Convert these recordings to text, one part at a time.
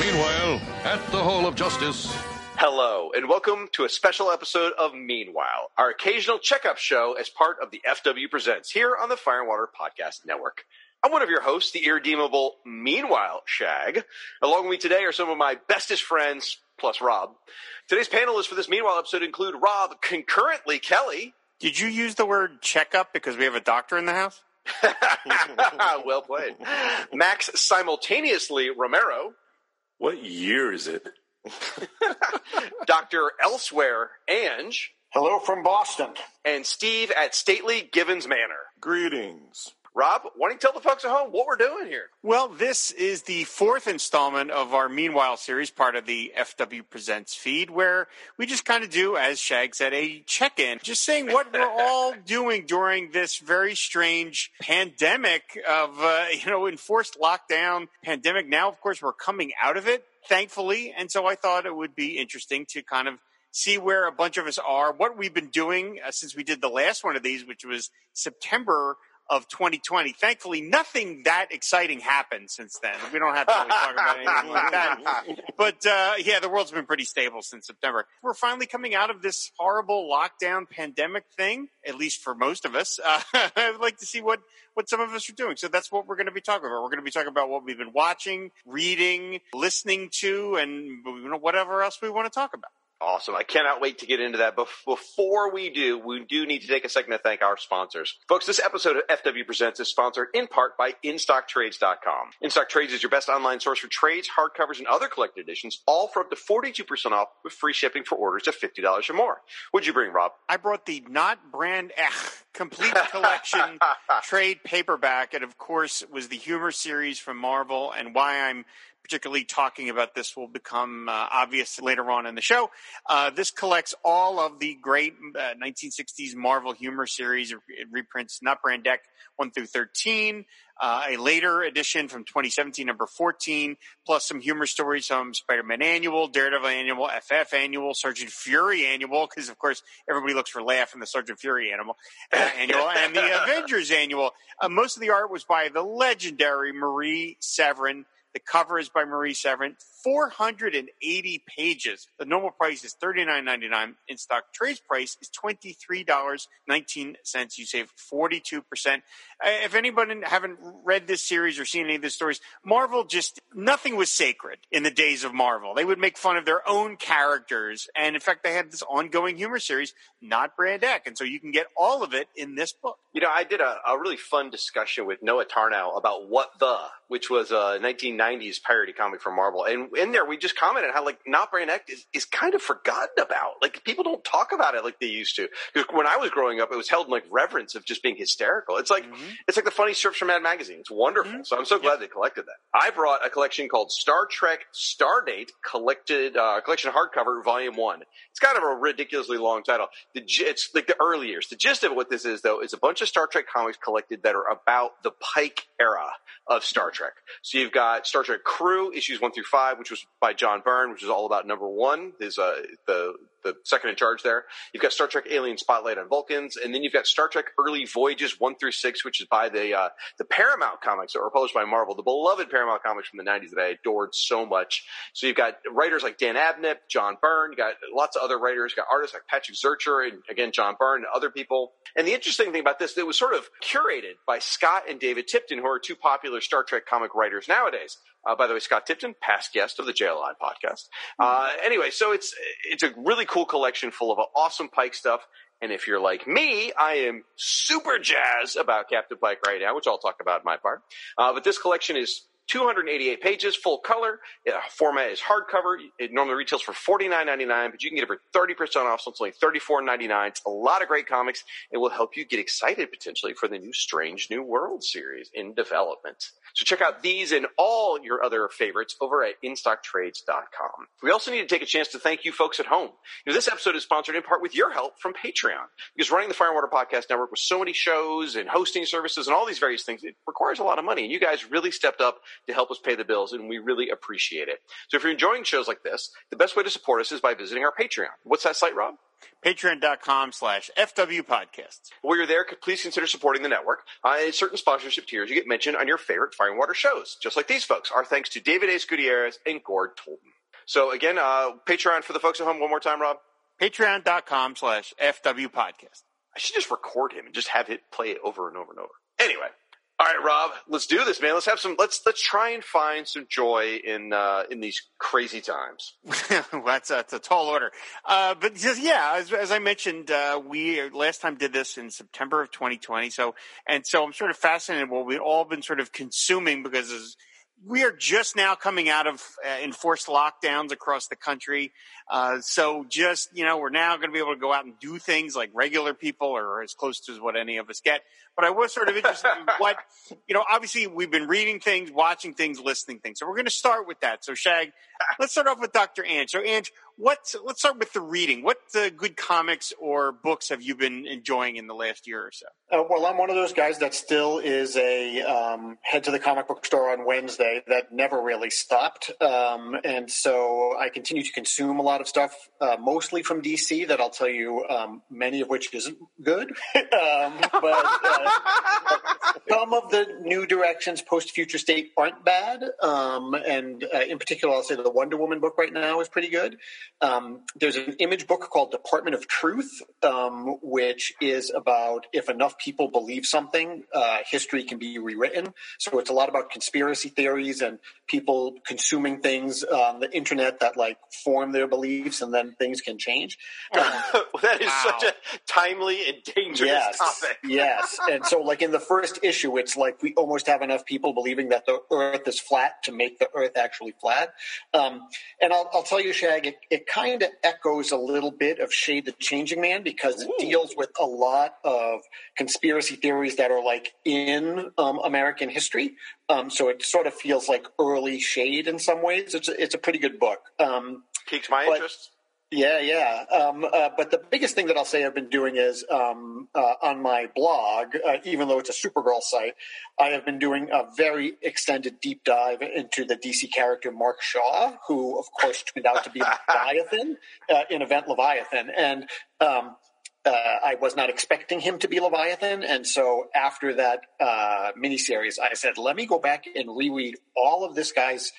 Meanwhile, at the Hall of Justice. Hello, and welcome to a special episode of Meanwhile, our occasional checkup show as part of the FW Presents here on the Fire and Water Podcast Network. I'm one of your hosts, the irredeemable Meanwhile Shag. Along with me today are some of my bestest friends, plus Rob. Today's panelists for this Meanwhile episode include Rob, concurrently Kelly. Did you use the word checkup because we have a doctor in the house? well played. Max, simultaneously Romero. What year is it? Dr. Elsewhere Ange. Hello from Boston. And Steve at Stately Givens Manor. Greetings. Rob, why don't you tell the folks at home what we're doing here? Well, this is the fourth installment of our Meanwhile series, part of the FW Presents feed, where we just kind of do, as Shag said, a check in, just saying what we're all doing during this very strange pandemic of, uh, you know, enforced lockdown pandemic. Now, of course, we're coming out of it, thankfully. And so I thought it would be interesting to kind of see where a bunch of us are, what we've been doing uh, since we did the last one of these, which was September of 2020. Thankfully, nothing that exciting happened since then. We don't have to really talk about anything like that. But uh, yeah, the world's been pretty stable since September. We're finally coming out of this horrible lockdown pandemic thing, at least for most of us. Uh, I'd like to see what what some of us are doing. So that's what we're going to be talking about. We're going to be talking about what we've been watching, reading, listening to, and you know, whatever else we want to talk about. Awesome. I cannot wait to get into that. But before we do, we do need to take a second to thank our sponsors. Folks, this episode of FW Presents is sponsored in part by InStockTrades.com. InStock Trades is your best online source for trades, hardcovers, and other collected editions, all for up to 42% off with free shipping for orders of $50 or more. What'd you bring, Rob? I brought the Not Brand Echh complete collection trade paperback. And of course, it was the humor series from Marvel and why I'm particularly talking about this will become uh, obvious later on in the show. Uh, this collects all of the great uh, 1960s Marvel humor series. It reprints Not Brand Echh 1 through 13, uh, a later edition from 2017, number 14, plus some humor stories from Spider-Man Annual, Daredevil Annual, FF Annual, Sergeant Fury Annual, because of course everybody looks for Laugh in the Sergeant Fury Annual, uh, Annual, and the Avengers Annual. Uh, most of the art was by the legendary Marie Severin. The cover is by Marie Severin. 480 pages. The normal price is $39.99. In stock trades price is $23.19. You save 42%. Uh, if anybody haven't read this series or seen any of the stories, Marvel just, nothing was sacred in the days of Marvel. They would make fun of their own characters. And in fact, they had this ongoing humor series, not Brand Echh. And so you can get all of it in this book. You know, I did a, a really fun discussion with Noah Tarnow about What the, which was a 1990s parody comic from Marvel. And in there, we just commented how like Not Brand Echh is, is kind of forgotten about. Like people don't talk about it like they used to. Because when I was growing up, it was held in like reverence of just being hysterical. It's like mm-hmm. it's like the funny strips from Mad Magazine. It's wonderful. Mm-hmm. So I'm so glad they collected that. I brought a collection called Star Trek Stardate collected uh, collection hardcover volume one. It's kind of a ridiculously long title. The, it's like the early years. The gist of what this is though is a bunch of Star Trek comics collected that are about the Pike era of Star Trek. So you've got Star Trek Crew issues one through five, which was by John Byrne, which is all about number one, is uh, the the second in charge there. You've got Star Trek Alien Spotlight on Vulcans, and then you've got Star Trek Early Voyages one through six, which is by the uh, the Paramount comics that were published by Marvel, the beloved Paramount comics from the '90s that I adored so much. So you've got writers like Dan Abnett, John Byrne, you got lots of other writers, you got artists like Patrick Zircher, and again John Byrne and other people. And the interesting thing about this, it was sort of curated by Scott and David Tipton, who are two popular Star Trek comic writers nowadays. Uh, by the way, Scott Tipton, past guest of the JLI podcast. Uh, anyway, so it's it's a really cool collection full of awesome Pike stuff. And if you're like me, I am super jazzed about Captain Pike right now, which I'll talk about in my part. Uh, but this collection is 288 pages, full color. Uh, format is hardcover. It normally retails for $49.99, but you can get it for 30% off, so it's only $34.99. It's a lot of great comics. It will help you get excited potentially for the new Strange New World series in development. So check out these and all your other favorites over at InStockTrades.com. We also need to take a chance to thank you folks at home. You know, this episode is sponsored in part with your help from Patreon. Because running the Fire and Water Podcast Network with so many shows and hosting services and all these various things, it requires a lot of money. And you guys really stepped up to help us pay the bills, and we really appreciate it. So if you're enjoying shows like this, the best way to support us is by visiting our Patreon. What's that site, Rob? Patreon.com slash FW Podcasts. While you're there, please consider supporting the network. Uh, in certain sponsorship tiers, you get mentioned on your favorite Fire and Water shows, just like these folks. Our thanks to David a Gutierrez and Gord Tolton. So again, uh, Patreon for the folks at home. One more time, Rob. Patreon.com slash FW Podcast. I should just record him and just have it play it over and over and over. Anyway, all right, Rob, let's do this, man. Let's have some. Let's let's try and find some joy in uh, in these crazy times. that's, a, that's a tall order, uh, but just, yeah, as, as I mentioned, uh, we last time did this in September of 2020. So and so, I'm sort of fascinated what we've all been sort of consuming because. As, we are just now coming out of uh, enforced lockdowns across the country. Uh, so just, you know, we're now going to be able to go out and do things like regular people or as close to what any of us get. But I was sort of interested in what, you know, obviously we've been reading things, watching things, listening things. So we're going to start with that. So Shag, let's start off with Dr. Ange. So Ange, what, let's start with the reading. What uh, good comics or books have you been enjoying in the last year or so? Uh, well, I'm one of those guys that still is a um, head to the comic book store on Wednesday that never really stopped. Um, and so I continue to consume a lot of stuff, uh, mostly from DC that I'll tell you, um, many of which isn't good. Um, but uh, some of the new directions post Future State aren't bad. Um, and uh, in particular, I'll say the Wonder Woman book right now is pretty good. Um, there's an image book called Department of Truth, um, which is about if enough people believe something, uh, history can be rewritten. So it's a lot about conspiracy theories and people consuming things on the internet that like form their beliefs and then things can change. Um, that is wow. such a timely and dangerous yes, topic. yes. And so like in the first issue, it's like we almost have enough people believing that the earth is flat to make the earth actually flat. Um, and I'll, I'll, tell you, Shag, it, it kind of echoes a little bit of Shade the Changing Man because Ooh. it deals with a lot of conspiracy theories that are like in um, American history. Um, so it sort of feels like early Shade in some ways. It's a, it's a pretty good book. Um, Piqued my but, interest. Yeah, yeah. Um, uh, but the biggest thing that I'll say I've been doing is um, uh, on my blog, uh, even though it's a Supergirl site, I have been doing a very extended deep dive into the DC character Mark Shaw, who, of course, turned out to be Leviathan uh, in Event Leviathan. And um, uh, I was not expecting him to be Leviathan. And so after that uh, miniseries, I said, let me go back and reread all of this guy's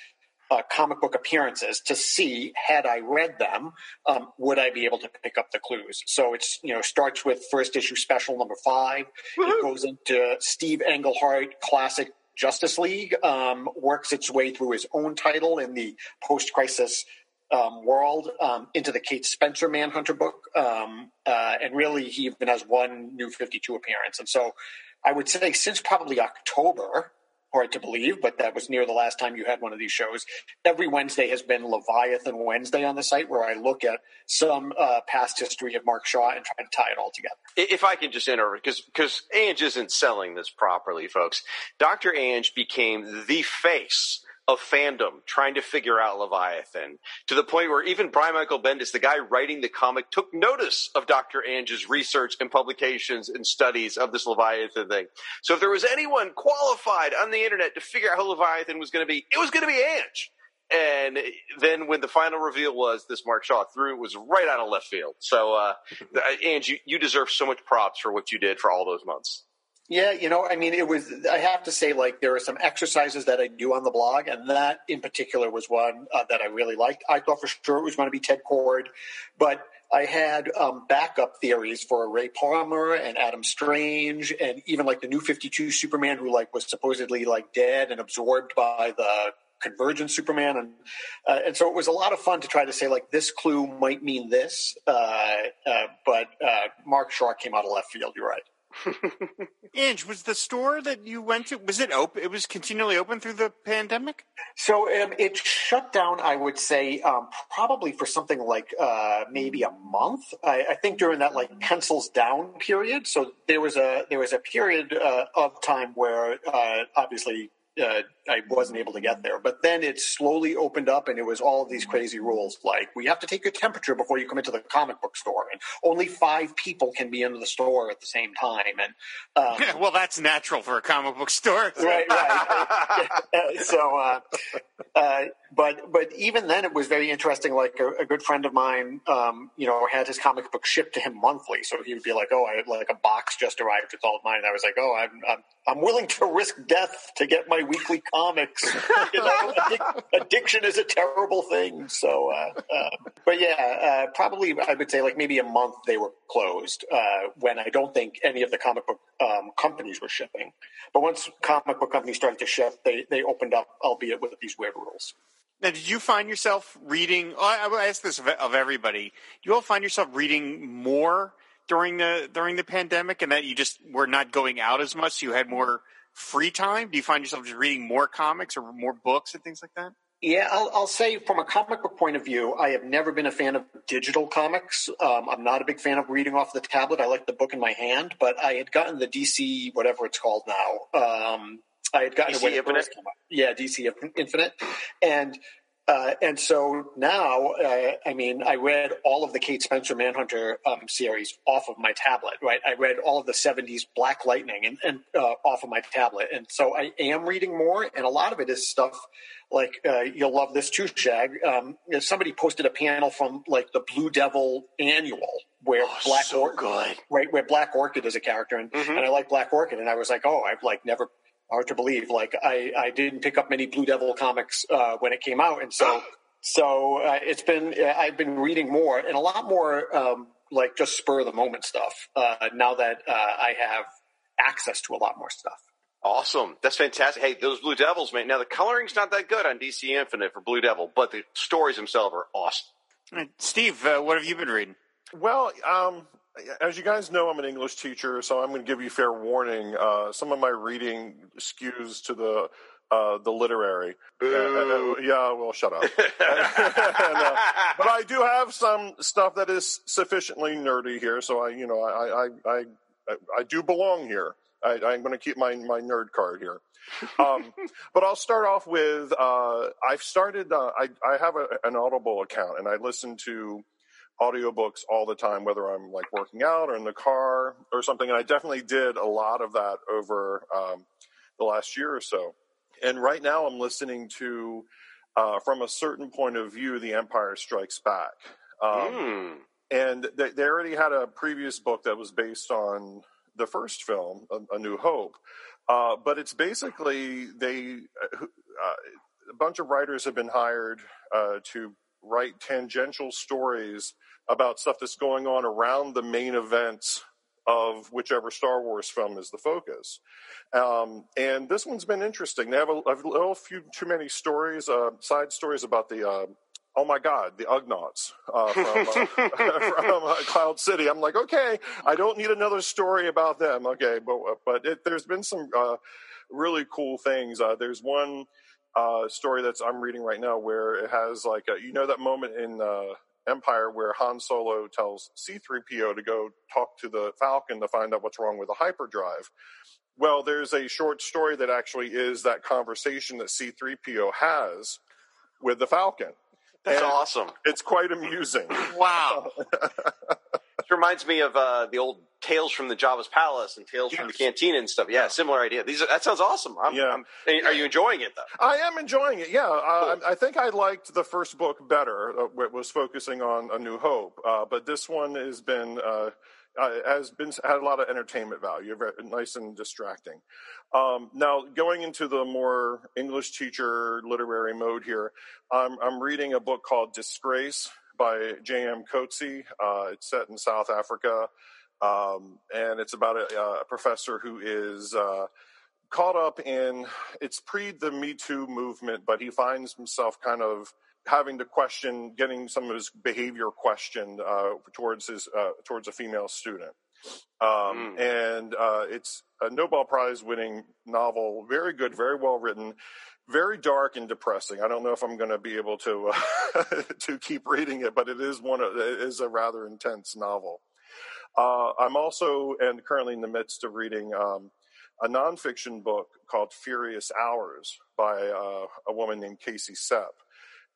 uh, comic book appearances to see had I read them, um, would I be able to pick up the clues? So it's you know starts with first issue special number 5 Woo-hoo. It goes into Steve Englehart classic Justice League, um, works its way through his own title in the post crisis. Um, world um, into the Kate Spencer Manhunter book, um, uh, and really he even has one new Fifty Two appearance, and so I would say since probably October, hard to believe, but that was near the last time you had one of these shows. Every Wednesday has been Leviathan Wednesday on the site, where I look at some uh, past history of Mark Shaw and try to tie it all together. If I can just interrupt, because because Ange isn't selling this properly, folks. Doctor Ange became the face of fandom trying to figure out Leviathan to the point where even Brian Michael Bendis, the guy writing the comic, took notice of Dr. Ange's research and publications and studies of this Leviathan thing. So if there was anyone qualified on the internet to figure out who Leviathan was going to be, it was going to be Ange. And then when the final reveal was this Mark Shaw threw, it was right out of left field. So, uh, Ange, you, you deserve so much props for what you did for all those months. Yeah, you know, I mean, it was, I have to say, like, there are some exercises that I do on the blog, and that in particular was one uh, that I really liked. I thought for sure it was going to be Ted Kord, but I had um, backup theories for Ray Palmer and Adam Strange, and even like the new 52 Superman, who like was supposedly like dead and absorbed by the convergent Superman, and uh, and so it was a lot of fun to try to say like this clue might mean this, uh, uh but uh, Mark Shaw came out of left field. You're right. Ange, was the store that you went to was it open? It was continually open through the pandemic. So um, it shut down. I would say um, probably for something like uh, maybe a month. I, I, think during that like pencils down period. So there was a there was a period uh, of time where uh, obviously uh, I wasn't able to get there. But then it slowly opened up, and it was all of these crazy rules, like we have to take your temperature before you come into the comic book store, and only five people can be in the store at the same time. And um, well, that's natural for a comic book store. right, right. So, uh, uh, but but even then, it was very interesting. Like a, a good friend of mine, um, you know, had his comic book shipped to him monthly, so he would be like, "Oh, I like a box just arrived with all of mine." And I was like, "Oh, I'm, I'm I'm willing to risk death to get my weekly comics." you know, addic- addiction is a terrible thing. So, uh, uh, but yeah, uh, probably I would say like maybe a month they were closed uh, when I don't think any of the comic book um, companies were shipping. But once comic book companies started to ship, they they opened up, albeit with these weird rules. Now, did you find yourself reading? I I ask this of, of everybody. You all find yourself reading more during the during the pandemic, and that you just were not going out as much, so you had more free time? Do you find yourself just reading more comics or more books and things like that? Yeah, I'll, I'll say from a comic book point of view, I have never been a fan of digital comics. Um, I'm not a big fan of reading off the tablet. I like the book in my hand, but I had gotten the DC, whatever it's called now. Um, I had gotten DC it when Infinite? Yeah, DC Infinite, and uh, and so now, uh, I mean, I read all of the Kate Spencer Manhunter um, series off of my tablet, right? I read all of the 70s Black Lightning and, and uh, off of my tablet. And so I am reading more, and a lot of it is stuff like uh, you'll love this too, Shag. Um, you know, somebody posted a panel from like the Blue Devil annual where Black so Orchid, right? Where Black Orchid is a character, and, Mhm. and I like Black Orchid, and I was like, oh, I've like never hard to believe. Like I, I didn't pick up many Blue Devil comics uh, when it came out, and so so uh, it's been uh, I've been reading more and a lot more um, like just spur of the moment stuff uh, now that uh, I have access to a lot more stuff. Awesome. That's fantastic. Hey, those Blue Devils, man. Now, the coloring's not that good on DC Infinite for Blue Devil, but the stories themselves are awesome. Steve, uh, what have you been reading? Well, um, as you guys know, I'm an English teacher, so I'm going to give you fair warning. Uh, some of my reading skews to the uh, the literary. Uh, uh, yeah, well, shut up. And, uh, but I do have some stuff that is sufficiently nerdy here, so I, you know, I, I, I, I, I do belong here. I, I'm going to keep my my nerd card here. Um, but I'll start off with uh, I've started. Uh, I I have a, an Audible account, and I listen to audiobooks all the time, whether I'm like working out or in the car or something. And I definitely did a lot of that over um, the last year or so. And right now, I'm listening to, uh, from a certain point of view, The Empire Strikes Back. Um, Hmm. and they, they already had a previous book that was based on the first film, A, a New Hope. Uh, but it's basically they uh, a bunch of writers have been hired uh, to write tangential stories about stuff that's going on around the main events of whichever Star Wars film is the focus. Um, and this one's been interesting. They have a, a little few too many stories, uh, side stories about the. Uh, Oh my God, the Ugnaughts uh, from, uh, from uh, Cloud City. I'm like, okay, I don't need another story about them. Okay, but but it, there's been some uh, really cool things. Uh, there's one uh, story that's I'm reading right now where it has like a, you know that moment in uh, Empire where Han Solo tells C-3PO to go talk to the Falcon to find out what's wrong with the hyperdrive. Well, there's a short story that actually is that conversation that C-3PO has with the Falcon. That's And awesome. It's quite amusing. Wow. It reminds me of uh, the old Tales from the Jabba's Palace and Tales from the Yes. Cantina and stuff. Yeah, similar idea. These are, that sounds awesome. I'm, Yeah. I'm, are you enjoying it though? I am enjoying it. Yeah, uh, I, I think I liked the first book better. Uh, it was focusing on A New Hope, uh, but this one has been uh, uh, has been had a lot of entertainment value. Very nice and distracting. Um, now, going into the more English teacher literary mode here, I'm, I'm reading a book called Disgrace by J.M. Coetzee. Uh, it's set in South Africa, um, and it's about a, a professor who is. Uh, caught up in it's pre the Me Too movement, but he finds himself kind of having to question, getting some of his behavior questioned uh, towards his uh, towards a female student. Um, And uh, it's a Nobel Prize winning novel, very good, very well written, very dark and depressing. I don't know if I'm going to be able to uh, to keep reading it, but it is one of, it is a rather intense novel. Uh, I'm also and currently in the midst of reading um, a nonfiction book called Furious Hours by uh, a woman named Casey Cep.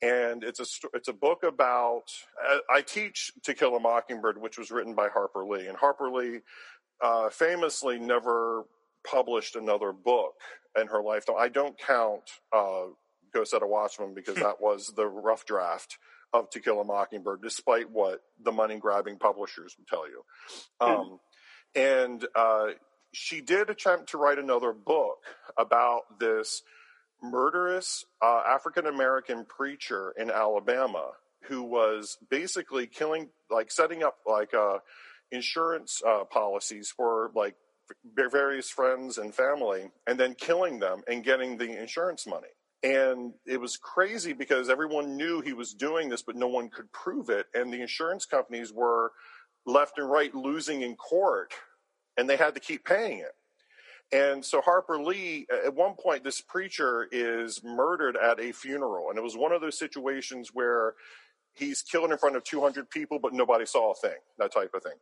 And it's a it's a book about. I teach To Kill a Mockingbird, which was written by Harper Lee, and Harper Lee uh, famously never published another book in her lifetime. I don't count uh, Go Set a Watchman because that was the rough draft of To Kill a Mockingbird, despite what the money grabbing publishers would tell you. Um, and uh, she did attempt to write another book about this murderous uh, African American preacher in Alabama who was basically killing, like setting up like uh, insurance uh, policies for like various friends and family, and then killing them and getting the insurance money. And it was crazy because everyone knew he was doing this, but no one could prove it. And the insurance companies were left and right losing in court, and they had to keep paying it. And so Harper Lee, at one point, this preacher is murdered at a funeral. And it was one of those situations where he's killed in front of 200 people, but nobody saw a thing, that type of thing.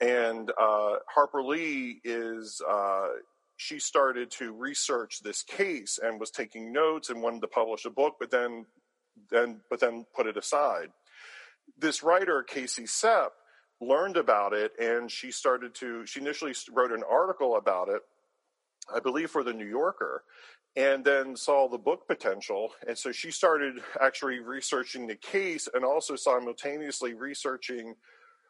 And uh, Harper Lee is, uh, she started to research this case and was taking notes and wanted to publish a book, but then, then, but then put it aside. This writer, Casey Cep, learned about it and she started to, she initially wrote an article about it I believe for the New Yorker, and then saw the book potential. And so she started actually researching the case and also simultaneously researching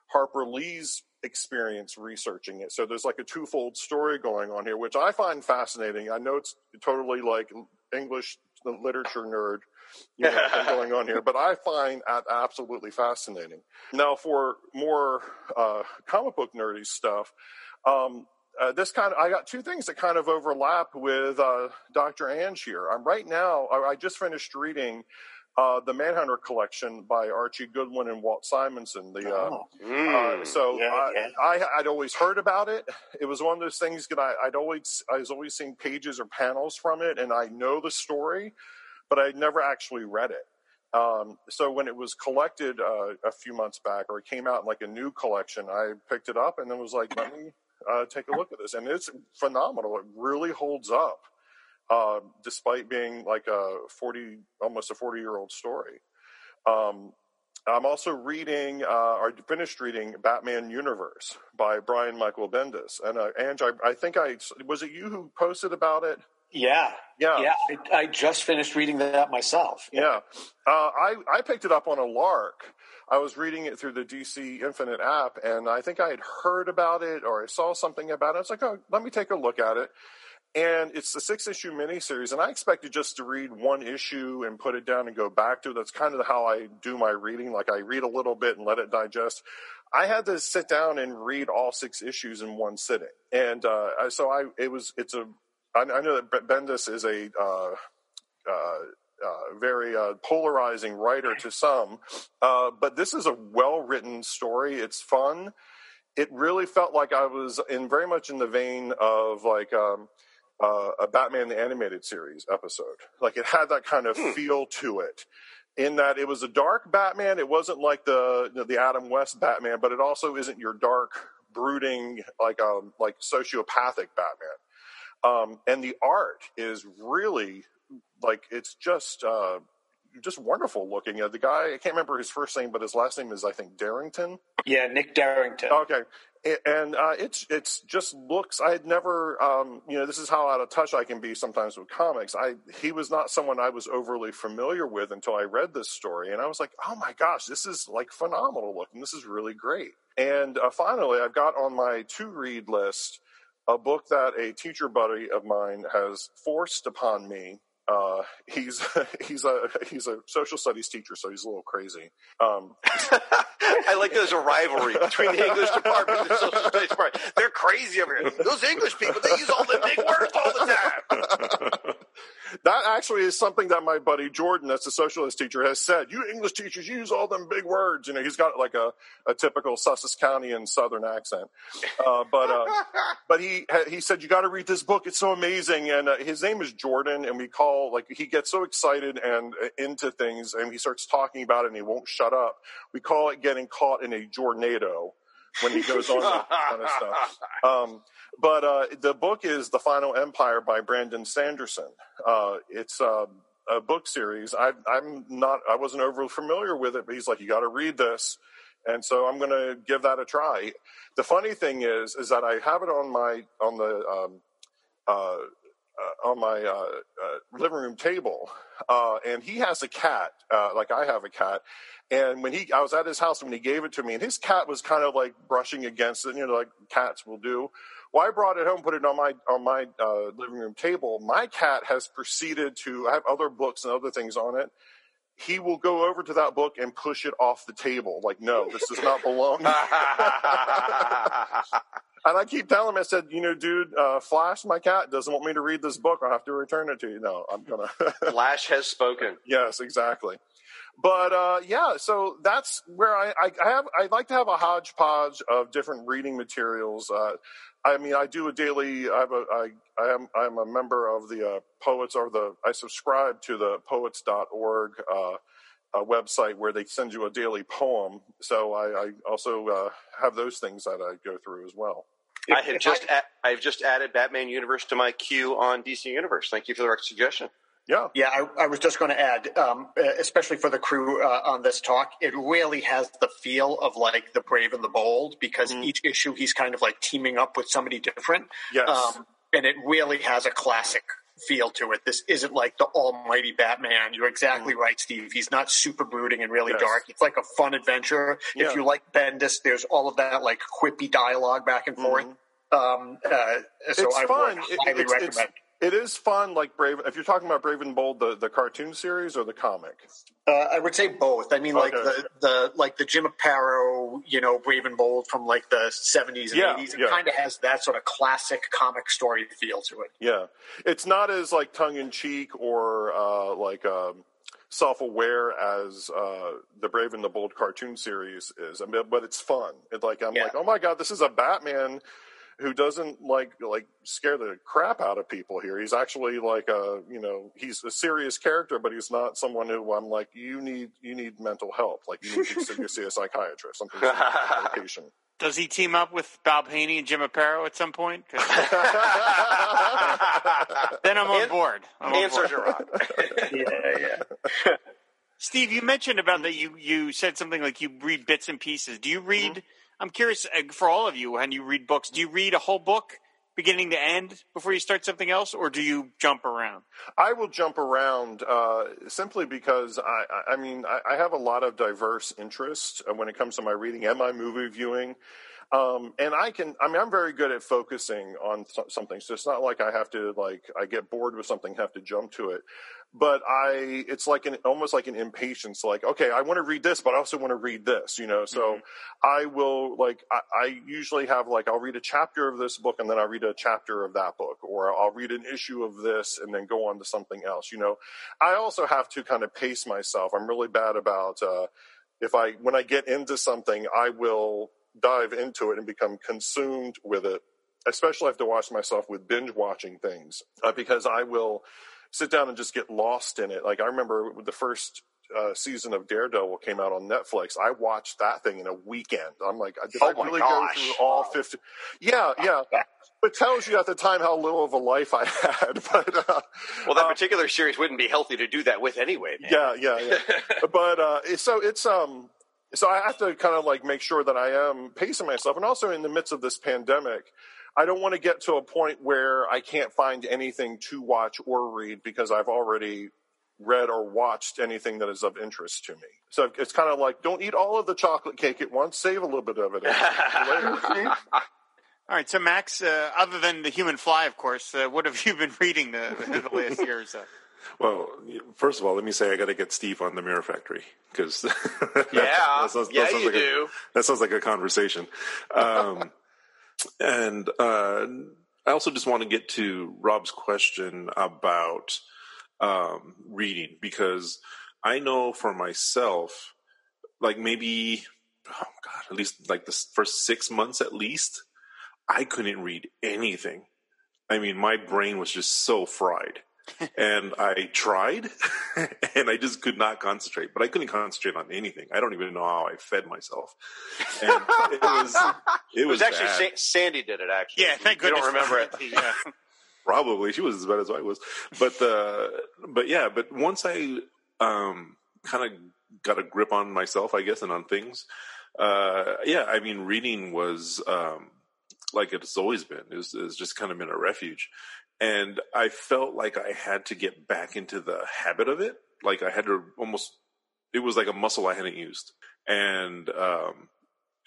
Harper Lee's experience researching it. So there's like a twofold story going on here, which I find fascinating. I know it's totally like English literature nerd you know, going on here, but I find that absolutely fascinating. Now, for more uh, comic book nerdy stuff, um, uh, this kind of I got two things that kind of overlap with uh, Dr. Ange here. I'm right now. I, I just finished reading uh, the Manhunter collection by Archie Goodwin and Walt Simonson. The uh, Oh. Mm. so Yeah, I, yeah. I I'd always heard about it. It was one of those things that I, I'd always I was always seeing pages or panels from it, and I know the story, but I'd never actually read it. Um, so when it was collected uh, a few months back, or it came out in like a new collection, I picked it up and then was like, let me uh, take a look at this, and it's phenomenal. It really holds up, uh, despite being like a forty, almost a forty-year-old story. Um, I'm also reading, uh, or finished reading Batman Universe by Brian Michael Bendis. And uh, Ange, I, I think I was it you who posted about it. Yeah, Yeah, yeah. I, I just finished reading that myself. yeah. Uh, I I picked it up on a lark. I was reading it through the DC Infinite app, and I think I had heard about it or I saw something about it. I was like, oh, let me take a look at it. And it's a six issue miniseries, and I expected just to read one issue and put it down and go back to it. That's kind of how I do my reading. Like I read a little bit and let it digest. I had to sit down and read all six issues in one sitting, and uh, so I it was it's a I, I know that Bendis is a uh, uh, uh, very uh, polarizing writer to some, uh, but this is a well written story. It's fun. It really felt like I was in very much in the vein of like um, uh, a Batman the Animated Series episode. Like it had that kind of feel to it. In that it was a dark Batman, it wasn't like the you know, the Adam West Batman, but it also isn't your dark, brooding, like um like sociopathic Batman. Um, and the art is really like it's just uh, just wonderful looking. Uh, the guy I can't remember his first name, but his last name is I think Derington. Yeah, Nick Derington. Okay, and uh, it's it's just looks. I had never, um, you know, this is how out of touch I can be sometimes with comics. I he was not someone I was overly familiar with until I read this story, and I was like, oh my gosh, this is like phenomenal looking. This is really great. And uh, finally, I've got on my to read list a book that a teacher buddy of mine has forced upon me. Uh, he's he's a he's a social studies teacher, so he's a little crazy. Um, I like there's a rivalry between the English department and the social studies department. They're crazy over here. Those English people, they use all the big words all the time. that actually is something that my buddy Jordan, that's a socialist teacher, has said. You English teachers use all them big words. You know, he's got like a, a typical Sussex County and Southern accent. Uh, but uh, but he he said you got to read this book. It's so amazing. And uh, his name is Jordan, and we call like he gets so excited and uh, into things, and he starts talking about it, and he won't shut up. We call it getting caught in a Jornado. when he goes on that kind of stuff. Um, but uh, the book is The Final Empire by Brandon Sanderson. Uh, it's uh, a book series. I, I'm not, I wasn't overly familiar with it, but he's like, you got to read this. And so I'm going to give that a try. The funny thing is, is that I have it on my, on the, um, uh, on my uh, uh, living room table, uh, and he has a cat, uh, like I have a cat. And when he, I was at his house and when he gave it to me, and his cat was kind of like brushing against it, you know, like cats will do. Well, I brought it home, put it on my on my uh, living room table. My cat has proceeded to I have other books and other things on it. He will go over to that book and push it off the table. Like, no, this does not belong. And I keep telling him, I said, you know, dude, uh, Flash, my cat, doesn't want me to read this book. I'll have to return it to you. No, I'm gonna. Flash has spoken. yes, exactly. But uh, yeah, so that's where I, I, I have. I like to have a hodgepodge of different reading materials. Uh, I mean, I do a daily. I have a. I, I am. I'm a member of the uh, poets or the. I subscribe to the poets.org uh, uh, website where they send you a daily poem. So I, I also uh, have those things that I go through as well. I have just I, a- I've just added Batman Universe to my queue on DC Universe. Thank you for the suggestion. Yeah, Yeah, I, I was just going to add, um, especially for the crew uh, on this talk, it really has the feel of like the Brave and the Bold because Mhm. each issue he's kind of like teaming up with somebody different, yes, um, and it really has a classic feel to it. This isn't like the almighty Batman. You're exactly right, Steve. He's not super brooding and really Yes. dark. It's like a fun adventure. Yeah. If you like Bendis, there's all of that like quippy dialogue back and forth. Mhm. Um, uh, so It's I fun. would It- highly it's- it's- recommend. It is fun. Like Brave. If you're talking about Brave and Bold, the, the cartoon series or the comic. Uh, I would say both. I mean, like Okay. the, the like the Jim Aparo, you know, Brave and Bold from like the seventies and Yeah, eighties. It yeah. kind of has that sort of classic comic story feel to it. Yeah, it's not as like tongue in cheek or uh, like um, self aware as uh, the Brave and the Bold cartoon series is. But it's fun. It's like I'm Yeah. like, oh my god, this is a Batman who doesn't like like scare the crap out of people here. He's actually like a you know he's a serious character, but he's not someone who I'm like you need you need mental help. Like you need to see a psychiatrist, something medication. Does he team up with Bob Haney and Jim Aparo at some point? 'Cause then I'm on An- board. I'm on Answer board. Gerard. Yeah, yeah. Steve, you mentioned about that you you said something like you read bits and pieces. Do you read? Mm-hmm. I'm curious uh, for all of you when you read books. Do you read a whole book beginning to end before you start something else, or do you jump around? I will jump around uh, simply because I, I- mean I, I have a lot of diverse interests when it comes to my reading and my movie viewing, um, and I can I mean I'm very good at focusing on so- something. So it's not like I have to like I get bored with something have to jump to it, but I it's like an almost like an impatience. Like okay, I want to read this, but I also want to read this. You know, so I will like I, I usually have like I'll read a chapter of this book and then I'll read a chapter of that book, or I'll read an issue of this and then go on to something else. You know, I also have to kind of pace myself. I'm really bad about uh, if I when I get into something, I will dive into it and become consumed with it. Especially, I have to watch myself with binge watching things uh, because I will sit down and just get lost in it. Like I remember the first uh, season of Daredevil came out on Netflix. I watched that thing in a weekend. I'm like, did Oh I really gosh. go through all fifty? Yeah, yeah. It tells you at the time how little of a life I had. But uh, Well, that uh, particular series wouldn't be healthy to do that with anyway. Man. yeah, yeah, yeah. but uh, so it's um, so I have to kind of like make sure that I am pacing myself, and also in the midst of this pandemic. I don't want to get to a point where I can't find anything to watch or read because I've already read or watched anything that is of interest to me. So it's kind of like don't eat all of the chocolate cake at once. Save a little bit of it. All right, so Max, uh, other than the Human Fly, of course, uh, what have you been reading the, the last year or so? Well, first of all, let me say I got to get Steve on the Mirror Factory because Yeah, yeah, you like do. A, that sounds like a conversation. Um, and uh, I also just want to get to Rob's question about um, reading because I know for myself, like maybe, oh God, at least like the first six months at least, I couldn't read anything. I mean, my brain was just so fried. And I tried, and I just could not concentrate. But I couldn't concentrate on anything. I don't even know how I fed myself. And it was it It was, was actually. Sa- Sandy did it. Actually, Yeah, thank you goodness. don't remember it. Yeah. probably she was as bad as I was. But uh, but yeah, but once I um, kind of got a grip on myself, I guess, and on things. Uh, yeah, I mean, reading was um, like it's always been. It's, it's just kind of been a refuge, and I felt like I had to get back into the habit of it. Like I had to almost. It was like a muscle I hadn't used, and um,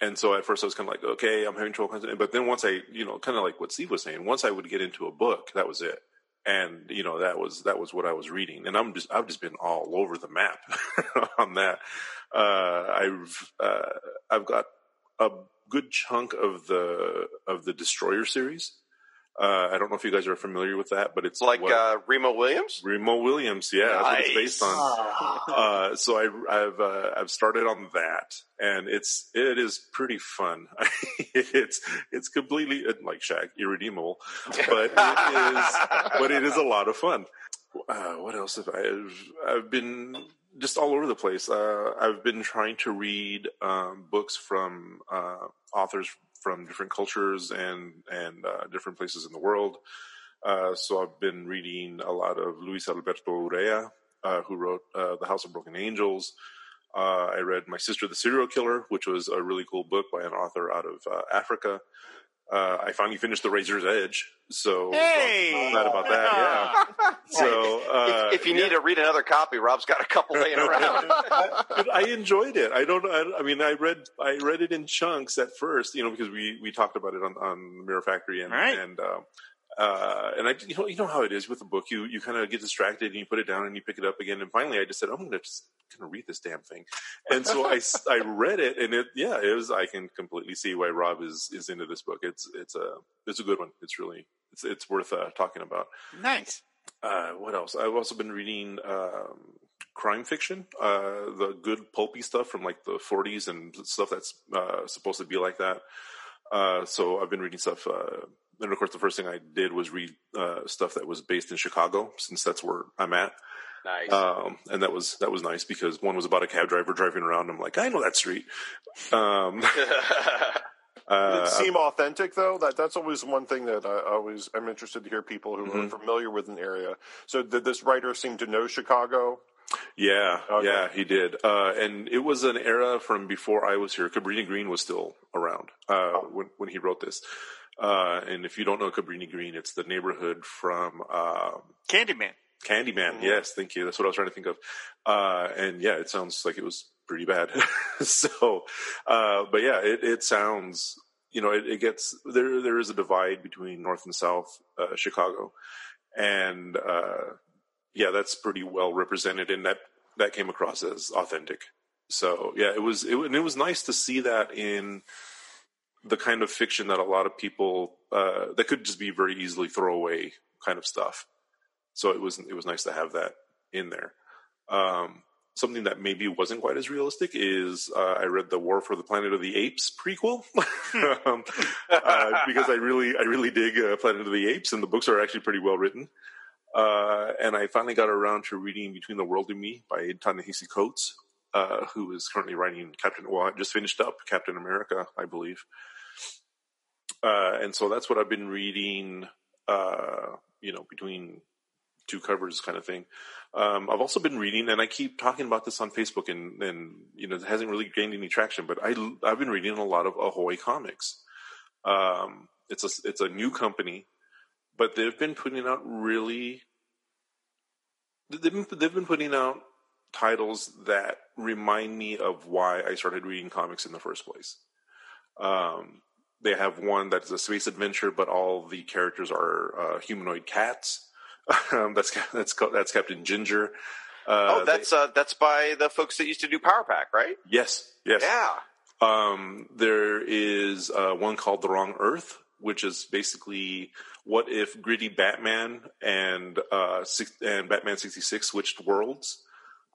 and so at first I was kind of like, okay, I'm having trouble. But then once I, you know, kind of like what Steve was saying, once I would get into a book, that was it. And you know that was that was what I was reading, and I'm just I've just been all over the map on that. Uh, I've uh, I've got a good chunk of the of the Destroyer series. Uh, I don't know if you guys are familiar with that, but it's It's like what- uh, Remo Williams. Remo Williams. Yeah, that's what it's based on Ah. uh, so I, I've uh, I've started on that, and it's it is pretty fun. it's it's completely uh, like Shag, irredeemable, but it is but it is a lot of fun. Uh, what else have I? I've, I've been just all over the place. Uh, I've been trying to read um, books from uh, authors from different cultures and and uh, different places in the world. Uh, so I've been reading a lot of Luis Alberto Urrea, uh, who wrote uh, The House of Broken Angels. Uh, I read My Sister the Serial Killer, which was a really cool book by an author out of uh, Africa. Uh, I finally finished The Razor's Edge, so Hey! I'm glad about that. Yeah. So uh, if, if you need to read another copy, Rob's got a couple laying around. But I enjoyed it. I don't. I, I mean, I read. I read it in chunks at first, you know, because we we talked about it on on Mirror Factory and Right. and. Uh, uh, and I, you know, you know how it is with a book. You you kind of get distracted and you put it down and you pick it up again. And finally, I just said, I'm going to just kind of read this damn thing. And so I, I read it, and it yeah, it was. I can completely see why Rob is is into this book. It's it's a it's a good one. It's really it's it's worth uh, talking about. Nice. Uh, what else? I've also been reading um, crime fiction, uh, the good pulpy stuff from like the 40s and stuff that's uh, supposed to be like that. Uh, so I've been reading stuff. And of course, the first thing I did was read uh, stuff that was based in Chicago, since that's where I'm at. nice. Um, and that was that was nice because one was about a cab driver driving around. I'm like, I know that street. Um, Did uh, it seem authentic though? That that's always one thing that I always I'm interested to hear people who Mm-hmm. are familiar with an area. So did this writer seem to know Chicago? Yeah, Okay. yeah, he did. Uh, and it was an era from before I was here. Cabrini Green was still around uh, when when he wrote this. Uh, and if you don't know Cabrini Green, it's the neighborhood from um Candyman. Candyman. Yes, thank you. That's what I was trying to think of. Uh, and yeah, it sounds like it was pretty bad. so, uh, but yeah, it, it sounds. You know, it, it gets there. There is a divide between North and South uh, Chicago, and uh, yeah, that's pretty well represented, and that that came across as authentic. So yeah, it was it, and it was nice to see that in the kind of fiction that a lot of people uh, that could just be very easily throwaway kind of stuff. So it was it was nice to have that in there. Um, something that maybe wasn't quite as realistic is uh, I read the War for the Planet of the Apes prequel um, uh, because I really I really dig uh, Planet of the Apes and the books are actually pretty well written. Uh, and I finally got around to reading Between the World and Me by Ta-Nehisi Coates, uh, who is currently writing Captain. Well, just finished up Captain America, I believe. Uh, and so that's what I've been reading. Uh, you know, between two covers, kind of thing. Um, I've also been reading, and I keep talking about this on Facebook, and, and you know, it hasn't really gained any traction. But I, I've been reading a lot of Ahoy comics. Um, it's a it's a new company, but they've been putting out really. They've been, they've been putting out titles that remind me of why I started reading comics in the first place. Um, they have one that's a space adventure, but all the characters are uh, humanoid cats. um, that's that's that's Captain Ginger. Uh, oh, that's uh, that's by the folks that used to do Power Pack, right? yes, yes. Yeah. Um, there is uh, one called The Wrong Earth, which is basically what if gritty Batman and uh, six, and Batman sixty six switched worlds.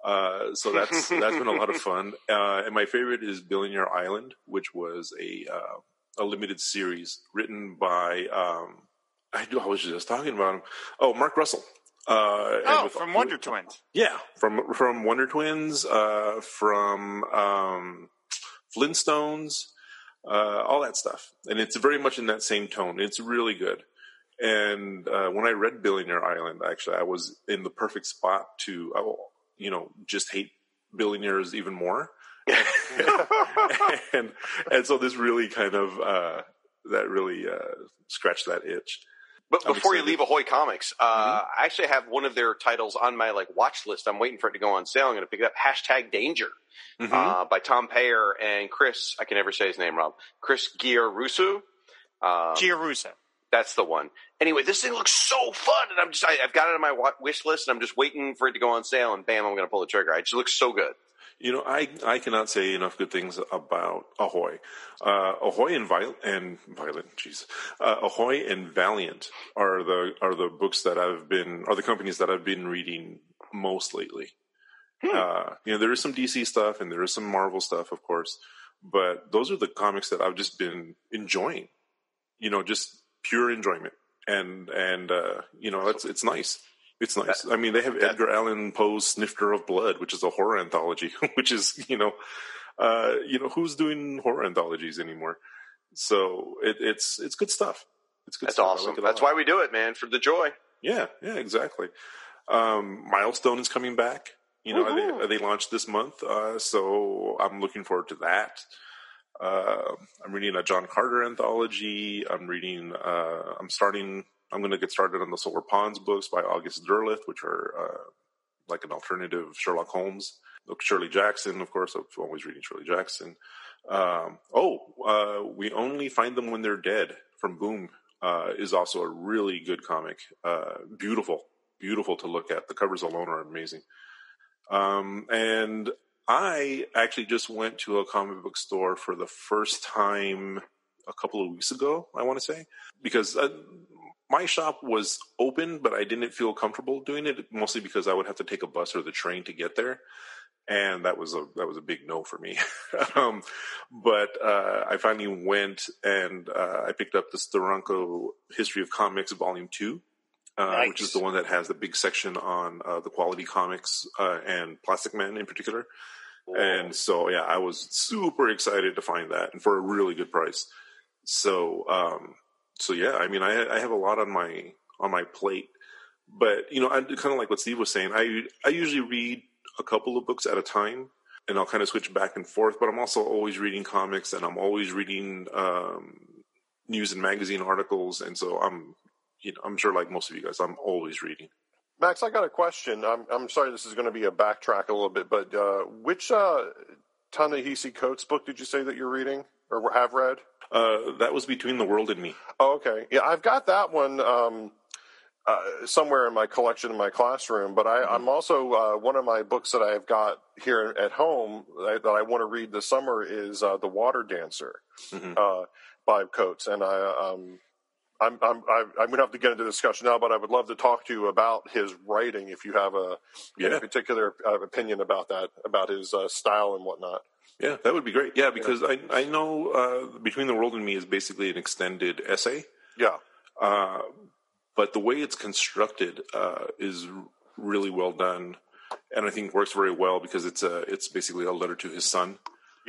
Uh, so that's that's been a lot of fun. Uh, and my favorite is Billionaire Island, which was a uh, a limited series written by um, I, do- I was just talking about him. Oh, Mark Russell. Uh, Oh, with- from Wonder Twins. Yeah, from from Wonder Twins, uh, from um, Flintstones, uh, all that stuff, and it's very much in that same tone. It's really good. And uh, when I read Billionaire Island, actually, I was in the perfect spot to, oh, you know, just hate billionaires even more. and and so this really kind of uh, that really uh, scratched that itch. But I'm before you leave Ahoy Comics, uh, I actually have one of their titles on my like watch list. I'm waiting for it to go on sale. I'm going to pick it up. Hashtag Danger Mhm. uh, by Tom Peyer and Chris. I can never say his name, Rob. Chris Giarusu. Uh, Giarrusso. That's the one. Anyway, this thing looks so fun, and I'm just I, I've got it on my wish list, and I'm just waiting for it to go on sale, and bam, I'm going to pull the trigger. It just looks so good. You know, I I cannot say enough good things about Ahoy. Uh, Ahoy and Viol- and Violent, jeez, uh, Ahoy and Valiant are the are the books that I've been are the companies that I've been reading most lately. Uh, you know, there is some DC stuff and there is some Marvel stuff, of course, but those are the comics that I've just been enjoying. You know, just pure enjoyment, and and uh, you know, it's it's nice. It's nice. I mean, they have Edgar Allan Poe's Snifter of Blood, which is a horror anthology, which is you know, uh, you know, who's doing horror anthologies anymore? So it, it's it's good stuff. It's good That's stuff. Awesome. like That's why we do it, man, for the joy. Yeah, yeah, exactly. Um, Milestone is coming back. You know, Woohoo. they, they launched this month, uh, so I'm looking forward to that. Uh, I'm reading a John Carter anthology. I'm reading. Uh, I'm starting. I'm going to get started on the Solar Pons books by August Derleth, which are uh, like an alternative Sherlock Holmes. Look, Shirley Jackson, of course. I'm always reading Shirley Jackson. Um, oh, uh, we only find them when they're dead from Boom uh, is also a really good comic. Beautiful, beautiful to look at. The covers alone are amazing. Um, and I actually just went to a comic book store for the first time a couple of weeks ago, I want to say, because uh, my shop was open, but I didn't feel comfortable doing it, mostly because I would have to take a bus or the train to get there. And that was a that was a big no for me. um, but uh, I finally went and uh, I picked up the Steranko History of Comics Volume Two, uh, which is the one that has the big section on uh, the quality comics uh, and Plastic Man in particular. And so, yeah, I was super excited to find that and for a really good price. So, um, so yeah, I mean, I, I have a lot on my, on my plate, but you know, I kind of like what Steve was saying. I, I usually read a couple of books at a time and I'll kind of switch back and forth, but I'm also always reading comics and I'm always reading, um, news and magazine articles. And so I'm, you know, I'm sure like most of you guys, I'm always reading. Max, I got a question. I'm, I'm sorry this is going to be a backtrack a little bit, but uh, which uh, Ta-Nehisi Coates book did you say that you're reading or have read? Uh, that was between the world and me. Oh, okay. Yeah, I've got that one um, uh, somewhere in my collection in my classroom, but I, I'm also uh, one of my books that I've got here at home that, that I want to read this summer is uh, The Water Dancer Mhm. uh, by Coates, and I. Um, I'm I'm I'm I'm gonna have to get into discussion now, but I would love to talk to you about his writing if you have a, Yeah. particular uh, opinion about that, about his uh, style and whatnot. Yeah, that would be great. Yeah, because I I know uh, between the world and me is basically an extended essay, Yeah, uh, but the way it's constructed uh, is really well done, and I think works very well because it's a it's basically a letter to his son,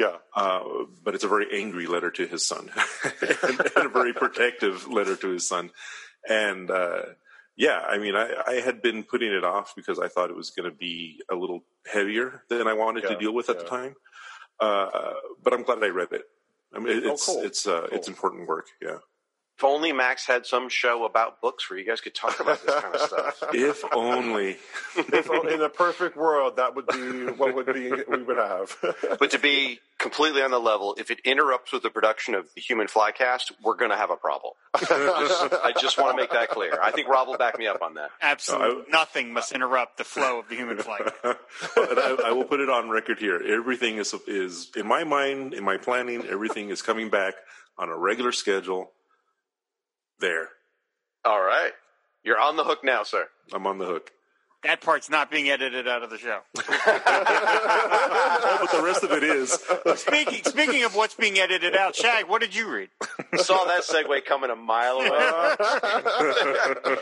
yeah, uh, but it's a very angry letter to his son, and, and a very protective letter to his son, and. Uh, yeah, I mean, I, I had been putting it off because I thought it was going to be a little heavier than I wanted Yeah, to deal with at the time. Uh, but I'm glad I read it. I mean, it- Oh, cool. it's uh, Cool. it's important work. Yeah. If only Max had some show about books where you guys could talk about this kind of stuff. If only. if in a perfect world, that would be what would be we would have. But to be completely on the level, if it interrupts with the production of the Human Flycast, we're going to have a problem. Just- I just want to make that clear. I think Rob will back me up on that. Absolutely nothing must interrupt the flow of the human flight. but I, I will put it on record here. Everything is is in my mind, in my planning. Everything is coming back on a regular schedule. There, All right. You're on the hook now, sir. I'm on the hook. That part's not being edited out of the show. Oh, but the rest of it is. Speaking speaking of what's being edited out, Shag, what did you read? Saw that segue coming a mile away.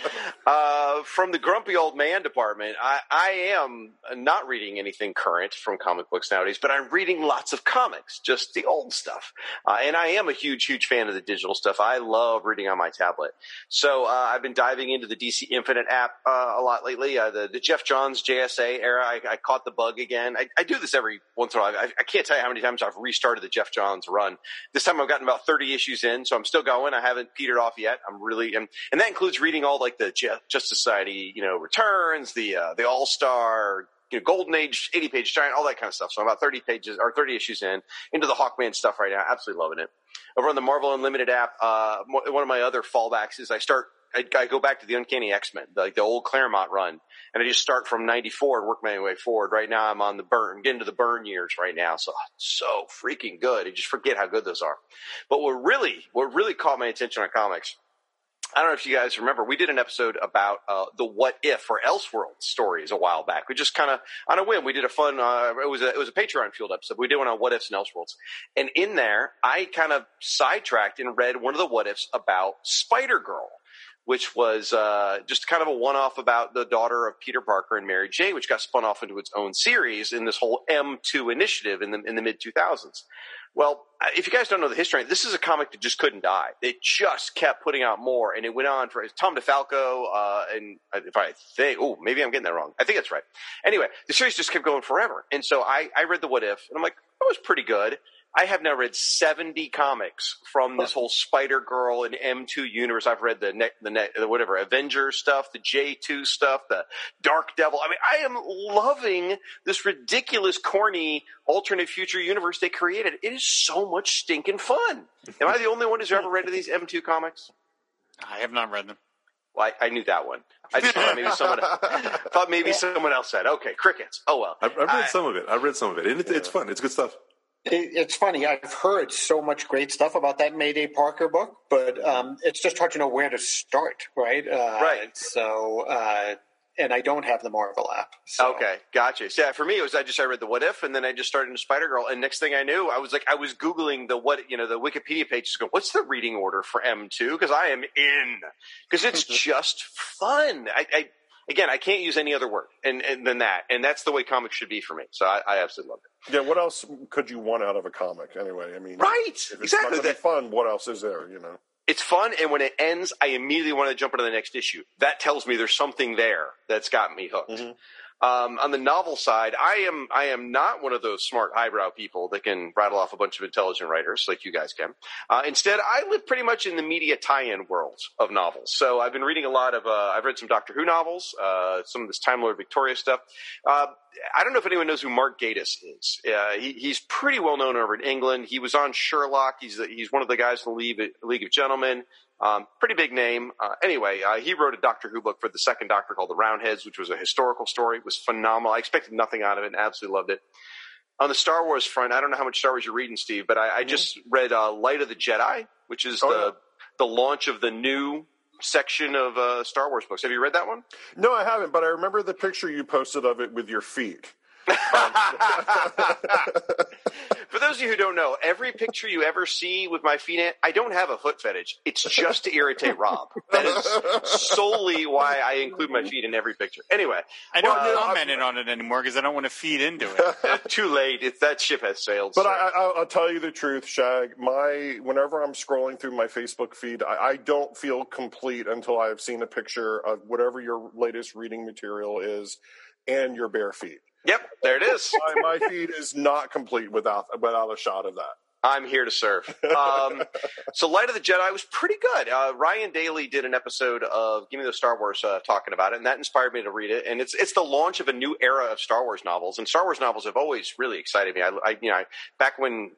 uh, from the grumpy old man department, I, I am not reading anything current from comic books nowadays, but I'm reading lots of comics, just the old stuff. Uh, and I am a huge, huge fan of the digital stuff. I love reading on my tablet. So uh, I've been diving into the DC Infinite app uh, a lot lately. Uh, the, Geoff Johns JSA era, I, I caught the bug again. I, I, do this every once in a while. I, I can't tell you how many times I've restarted the Geoff Johns run. This time I've gotten about 30 issues in, so I'm still going. I haven't petered off yet. I'm really, and, and that includes reading all like the Justice Society, you know, returns, the, uh, the All Star, you know, Golden Age, 80 page giant, all that kind of stuff. So I'm about 30 pages or 30 issues in into the Hawkman stuff right now. Absolutely loving it. Over on the Marvel Unlimited app, uh, one of my other fallbacks is I start I, I, go back to the Uncanny X Men, like the old Claremont run, and I just start from '94 and work my way forward. Right now, I'm on the Byrne, getting to the Byrne years right now, so so freaking good. I just forget how good those are. But what really, what really caught my attention on comics, I don't know if you guys remember, we did an episode about uh, the What If or Elseworld stories a while back. We just kind of on a whim, we did a fun. Uh, it was a, it was a Patreon fueled episode. We did one on What Ifs and Elseworlds, and in there, I kind of sidetracked and read one of the What Ifs about Spider Girl which was uh, just kind of a one-off about the daughter of Peter Parker and Mary Jane, which got spun off into its own series in this whole M2 initiative in the in the mid 2000s. Well, if you guys don't know the history, this is a comic that just couldn't die. It just kept putting out more, and it went on for Tom DeFalco, uh, and if I think, oh, maybe I'm getting that wrong. I think that's right. Anyway, the series just kept going forever, and so I, I read the What If, and I'm like, that was pretty good. I have now read 70 comics from this whole Spider Girl and M2 universe. I've read the ne- the, ne- the whatever Avengers stuff, the J2 stuff, the Dark Devil. I mean, I am loving this ridiculous, corny alternate future universe they created. It is so much stinking fun. Am I the only one who's ever read these M2 comics? I have not read them. Well, I, I knew that one. I just thought maybe someone thought maybe someone else said. Okay, crickets. Oh well. I've, I've read I, some of it. I've read some of it, and it, it's fun. It's good stuff. It's funny. I've heard so much great stuff about that Mayday Parker book, but um, it's just hard to know where to start, right? Uh, right. So, uh, and I don't have the Marvel app. So. Okay, gotcha. So yeah, for me, it was I just I read the What If, and then I just started into Spider Girl, and next thing I knew, I was like, I was googling the what you know the Wikipedia pages. Go, what's the reading order for M two? Because I am in because it's just fun. I, I again, I can't use any other word and, and than that, and that's the way comics should be for me. So I, I absolutely love it. Yeah, what else could you want out of a comic anyway? I mean, right? If it's exactly. Not that fun. What else is there? You know, it's fun, and when it ends, I immediately want to jump into the next issue. That tells me there's something there that's got me hooked. Mm-hmm. Um, on the novel side, I am I am not one of those smart highbrow people that can rattle off a bunch of intelligent writers like you guys can. Uh, instead, I live pretty much in the media tie-in world of novels. So I've been reading a lot of. Uh, I've read some Doctor Who novels, uh, some of this Time Lord Victorious stuff. Uh, I don't know if anyone knows who Mark Gatiss is. Uh, he, he's pretty well known over in England. He was on Sherlock. He's he's one of the guys in the League, League of Gentlemen. Um, pretty big name. Uh, anyway, uh, he wrote a Doctor Who book for the second Doctor called The Roundheads, which was a historical story. It was phenomenal. I expected nothing out of it and absolutely loved it. On the Star Wars front, I don't know how much Star Wars you're reading, Steve, but I, I just read uh, Light of the Jedi, which is oh, the yeah. the launch of the new section of uh, Star Wars books. Have you read that one? No, I haven't, but I remember the picture you posted of it with your feet. For those of you who don't know, every picture you ever see with my feet in, I don't have a foot fetish. It's just to irritate Rob. That is solely why I include my feet in every picture. Anyway, I don't well, comment uh, on it anymore because I don't want to feed into it. Too late. It's, that ship has sailed. But I, will tell you the truth, Shag. My whenever I'm scrolling through my Facebook feed, I, I don't feel complete until I've seen a picture of whatever your latest reading material is and your bare feet. Yep, there it is. my, my feed is not complete without without a shot of that. I'm here to serve. Um, so, Light of the Jedi was pretty good. Uh, Ryan Daly did an episode of Give Me the Star Wars uh, talking about it, and that inspired me to read it. And it's it's the launch of a new era of Star Wars novels, and Star Wars novels have always really excited me. I, I you know, I, back when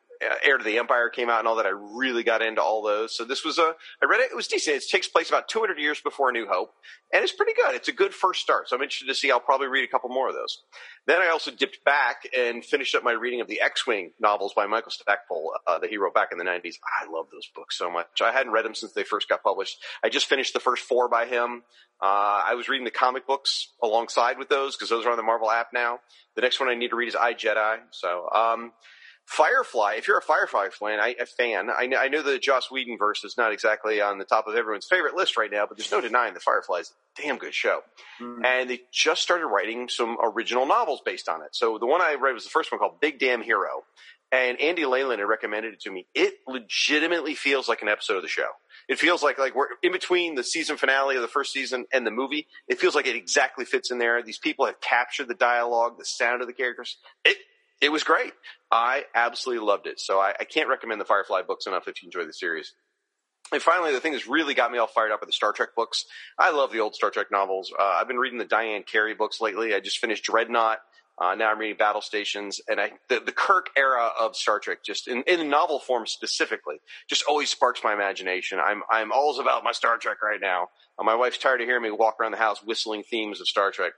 Heir to the Empire came out and all that, I really got into all those. So this was a, I read it, it was decent. It takes place about 200 years before New Hope, and it's pretty good. It's a good first start. So I'm interested to see. I'll probably read a couple more of those. Then I also dipped back and finished up my reading of the X-Wing novels by Michael Stackpole uh, that he wrote back in the 90s. I love those books so much. I hadn't read them since they first got published. I just finished the first four by him. Uh, I was reading the comic books alongside with those because those are on the Marvel app now. The next one I need to read is I Jedi. So, um, Firefly, if you're a Firefly fan, I, a fan, I, know, I know the Joss Whedon verse is not exactly on the top of everyone's favorite list right now, but there's no denying that Firefly is a damn good show. Mm-hmm. And they just started writing some original novels based on it. So the one I read was the first one called Big Damn Hero. And Andy Leyland had recommended it to me. It legitimately feels like an episode of the show. It feels like like we're in between the season finale of the first season and the movie. It feels like it exactly fits in there. These people have captured the dialogue, the sound of the characters. It it was great. I absolutely loved it. So I, I can't recommend the Firefly books enough if you enjoy the series. And finally, the thing that's really got me all fired up are the Star Trek books. I love the old Star Trek novels. Uh, I've been reading the Diane Carey books lately. I just finished Dreadnought. Uh, now I'm reading Battle Stations, and I, the, the Kirk era of Star Trek, just in, in novel form specifically, just always sparks my imagination. I'm I'm always about my Star Trek right now. Uh, my wife's tired of hearing me walk around the house whistling themes of Star Trek.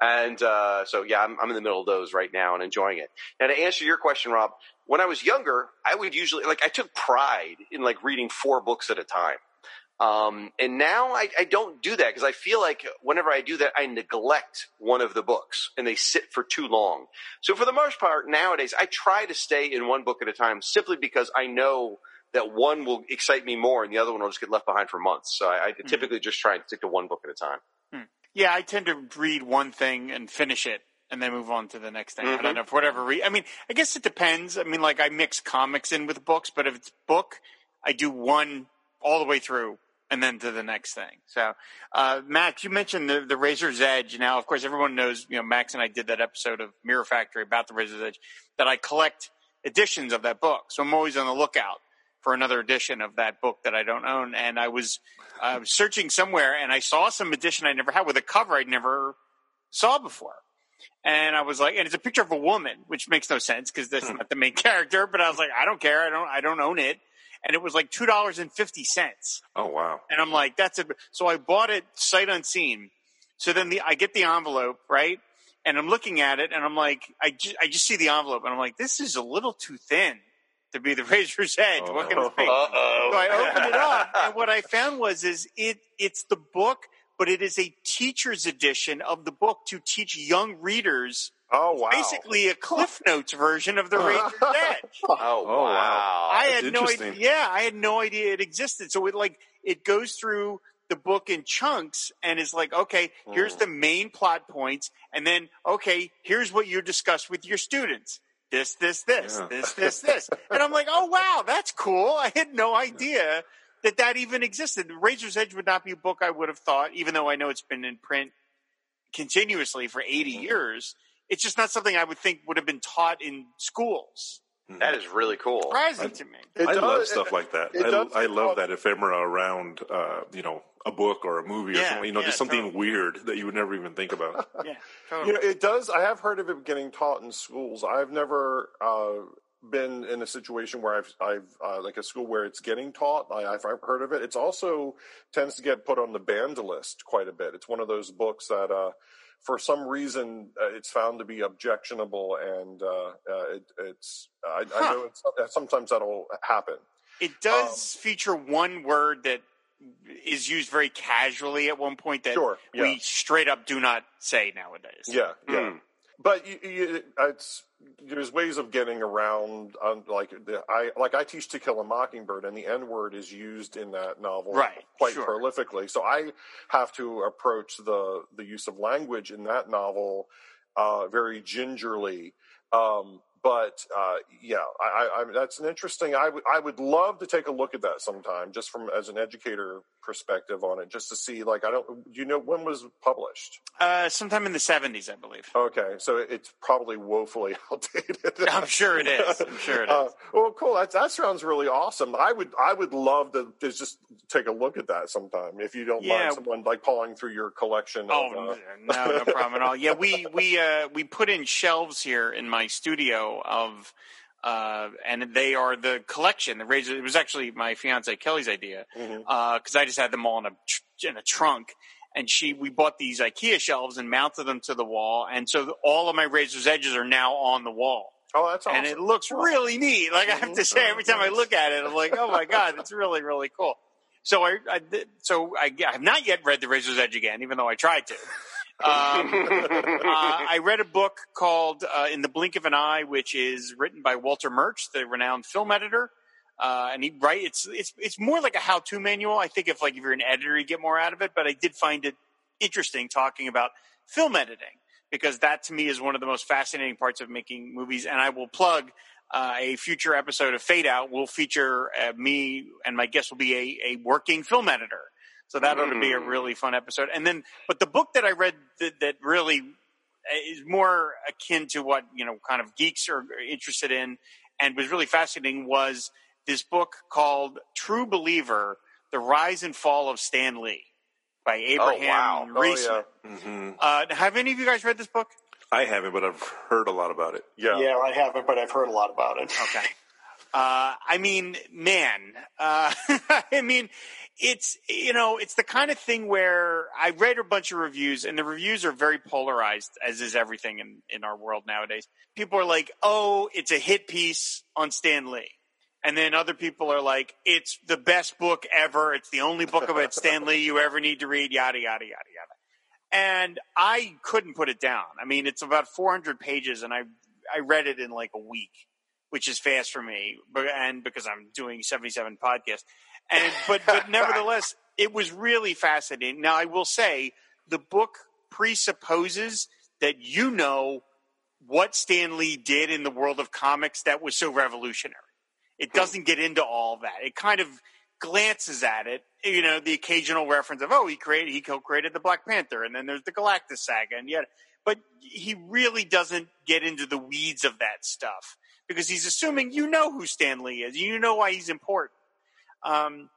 And uh, so, yeah, I'm, I'm in the middle of those right now and enjoying it. Now, to answer your question, Rob, when I was younger, I would usually like I took pride in like reading four books at a time. Um, and now I, I, don't do that because I feel like whenever I do that, I neglect one of the books and they sit for too long. So for the most part, nowadays, I try to stay in one book at a time simply because I know that one will excite me more and the other one will just get left behind for months. So I, I mm-hmm. typically just try and stick to one book at a time. Yeah, I tend to read one thing and finish it and then move on to the next thing. Mm-hmm. I don't mm-hmm. know for whatever reason. I mean, I guess it depends. I mean, like I mix comics in with books, but if it's book, I do one all the way through and then to the next thing. So, uh, Max, you mentioned the, the Razor's Edge. Now, of course, everyone knows, you know, Max and I did that episode of Mirror Factory about the Razor's Edge that I collect editions of that book. So I'm always on the lookout for another edition of that book that I don't own. And I was uh, searching somewhere and I saw some edition I never had with a cover I'd never saw before. And I was like, and it's a picture of a woman, which makes no sense because that's hmm. not the main character. But I was like, I don't care. I don't. I don't own it. And it was like two dollars and fifty cents. Oh wow! And I'm like, that's it. So I bought it sight unseen. So then the I get the envelope right, and I'm looking at it, and I'm like, I just, I just see the envelope, and I'm like, this is a little too thin to be the Razor's Edge. Oh, what can it be? Uh-oh. So I opened it up, and what I found was is it it's the book, but it is a teacher's edition of the book to teach young readers. Oh wow! Basically, a Cliff Notes version of the Razor's Edge. Oh, oh wow! I had no idea. Yeah, I had no idea it existed. So it like it goes through the book in chunks and is like, okay, here's mm. the main plot points, and then okay, here's what you discuss with your students this, this, this, yeah. this, this, this. And I'm like, oh, wow, that's cool. I had no idea that that even existed. Razor's Edge would not be a book I would have thought, even though I know it's been in print continuously for 80 mm-hmm. years. It's just not something I would think would have been taught in schools. Mm-hmm. That is really cool. Surprising to me. I does, love stuff it, like that. I, I, love that ephemera around, uh, you know, a book or a movie yeah, or something. You know, yeah, just something totally. weird that you would never even think about. yeah, totally. You know, it does. I have heard of it getting taught in schools. I've never uh, been in a situation where I've, I've uh, like a school where it's getting taught. I, have heard of it. It's also tends to get put on the banned list quite a bit. It's one of those books that, uh, for some reason, uh, it's found to be objectionable, and uh, uh, it, it's. I, huh. I know it's, sometimes that'll happen. It does um, feature one word that is used very casually at one point that sure, yeah. we straight up do not say nowadays. Yeah, yeah. Mm. But you, you, it's there's ways of getting around. Um, like the, I like I teach To Kill a Mockingbird, and the N word is used in that novel right, quite sure. prolifically. So I have to approach the the use of language in that novel uh, very gingerly. Um, but uh, yeah, I, I, that's an interesting. I would I would love to take a look at that sometime, just from as an educator perspective on it, just to see. Like, I don't. Do you know when was published? Uh, sometime in the seventies, I believe. Okay, so it's probably woefully outdated. I'm sure it is. I'm sure it is. uh. Uh, well, cool. That that sounds really awesome. I would I would love to, to just take a look at that sometime if you don't yeah. mind someone like pawing through your collection. Oh of, uh... no, no problem at all. Yeah, we we uh, we put in shelves here in my studio of uh, and they are the collection. The razor. It was actually my fiance Kelly's idea because mm-hmm. uh, I just had them all in a in a trunk, and she we bought these IKEA shelves and mounted them to the wall, and so all of my razor's edges are now on the wall. Oh, that's awesome! And it looks really neat. Like I have to say, every time I look at it, I'm like, oh my god, it's really really cool. So I, I so I, I have not yet read the Razor's Edge again, even though I tried to. uh, I read a book called uh, In the Blink of an Eye, which is written by Walter Murch, the renowned film editor. Uh, and he right, it's it's it's more like a how-to manual. I think if like if you're an editor, you get more out of it. But I did find it interesting talking about film editing because that to me is one of the most fascinating parts of making movies. And I will plug uh, a future episode of Fade Out will feature uh, me and my guest will be a, a working film editor. So that ought to be a really fun episode. And then, but the book that I read that, that really uh, is more akin to what, you know, kind of geeks are interested in and was really fascinating was this book called True Believer, The Rise and Fall of Stan Lee by Abraham oh, wow. Oh, Riesman. hmm uh, have any of you guys read this book? I haven't, but I've heard a lot about it. Yeah. Yeah, I haven't, but I've heard a lot about it. Okay. Uh, I mean, man, uh, I mean, it's, you know, it's the kind of thing where I read a bunch of reviews and the reviews are very polarized, as is everything in, in our world nowadays. People are like, oh, it's a hit piece on Stan Lee. And then other people are like, it's the best book ever. It's the only book about Stan Lee you ever need to read, yada, yada, yada, yada. And I couldn't put it down. I mean, it's about 400 pages and I, I read it in like a week, which is fast for me. But, and because I'm doing 77 podcasts and, but, but nevertheless, it was really fascinating. Now I will say the book presupposes that you know what Stan Lee did in the world of comics that was so revolutionary. It doesn't get into all that. It kind of glances at it, you know, the occasional reference of, oh, he created, he co-created the Black Panther, and then there's the Galactus saga, and yet, but he really doesn't get into the weeds of that stuff because he's assuming you know who Stan Lee is, you know why he's important. Um,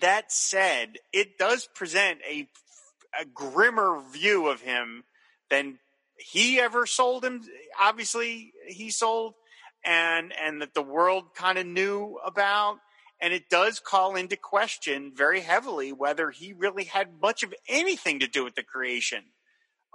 that said, it does present a, a grimmer view of him than he ever sold him. Obviously, he sold, and and that the world kind of knew about. And it does call into question very heavily whether he really had much of anything to do with the creation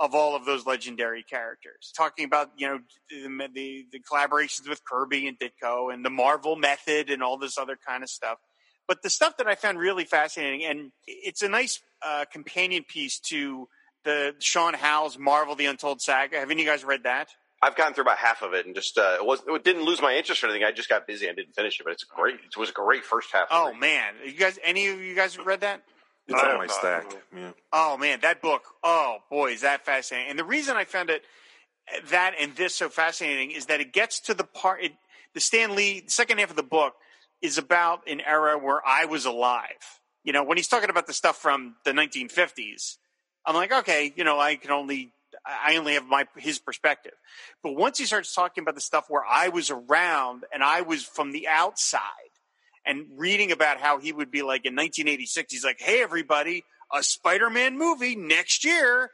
of all of those legendary characters. Talking about you know the the, the collaborations with Kirby and Ditko and the Marvel method and all this other kind of stuff. But the stuff that I found really fascinating, and it's a nice uh, companion piece to the Sean Howe's Marvel: The Untold Saga. Have any of you guys read that? I've gotten through about half of it and just uh, it was it didn't lose my interest or anything. I just got busy and didn't finish it, but it's great. It was a great first half. Oh man, you guys, any of you guys read that? It's on my stack. Yeah. Oh man, that book. Oh boy, is that fascinating! And the reason I found it that and this so fascinating is that it gets to the part. It, the Stan Lee the second half of the book is about an era where I was alive. You know, when he's talking about the stuff from the 1950s, I'm like, okay, you know, I can only I only have my his perspective. But once he starts talking about the stuff where I was around and I was from the outside and reading about how he would be like in 1986, he's like, "Hey, everybody, a Spider-Man movie next year,"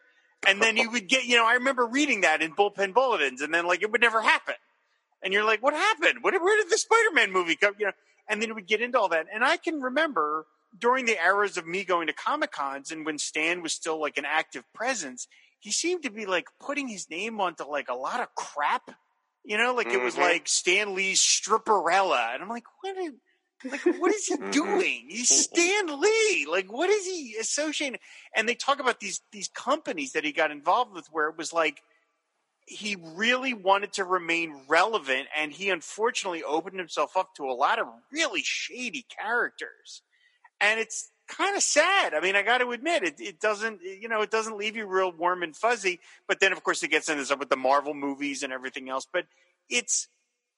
and then he would get, you know, I remember reading that in bullpen bulletins, and then like it would never happen, and you're like, "What happened? What, where did the Spider-Man movie come?" You know, and then it would get into all that, and I can remember during the eras of me going to comic cons and when Stan was still like an active presence, he seemed to be like putting his name onto like a lot of crap. You know, like it was Mhm. like Stan Lee's stripperella. And I'm like, what is, like, what is he Mhm. doing? He's Stan Lee. Like, what is he associating? And they talk about these, these companies that he got involved with where it was like, he really wanted to remain relevant and he unfortunately opened himself up to a lot of really shady characters and it's kind of sad. I mean, I got to admit, it, it doesn't, you know, it doesn't leave you real warm and fuzzy. But then, of course, it gets into stuff with the Marvel movies and everything else. But it's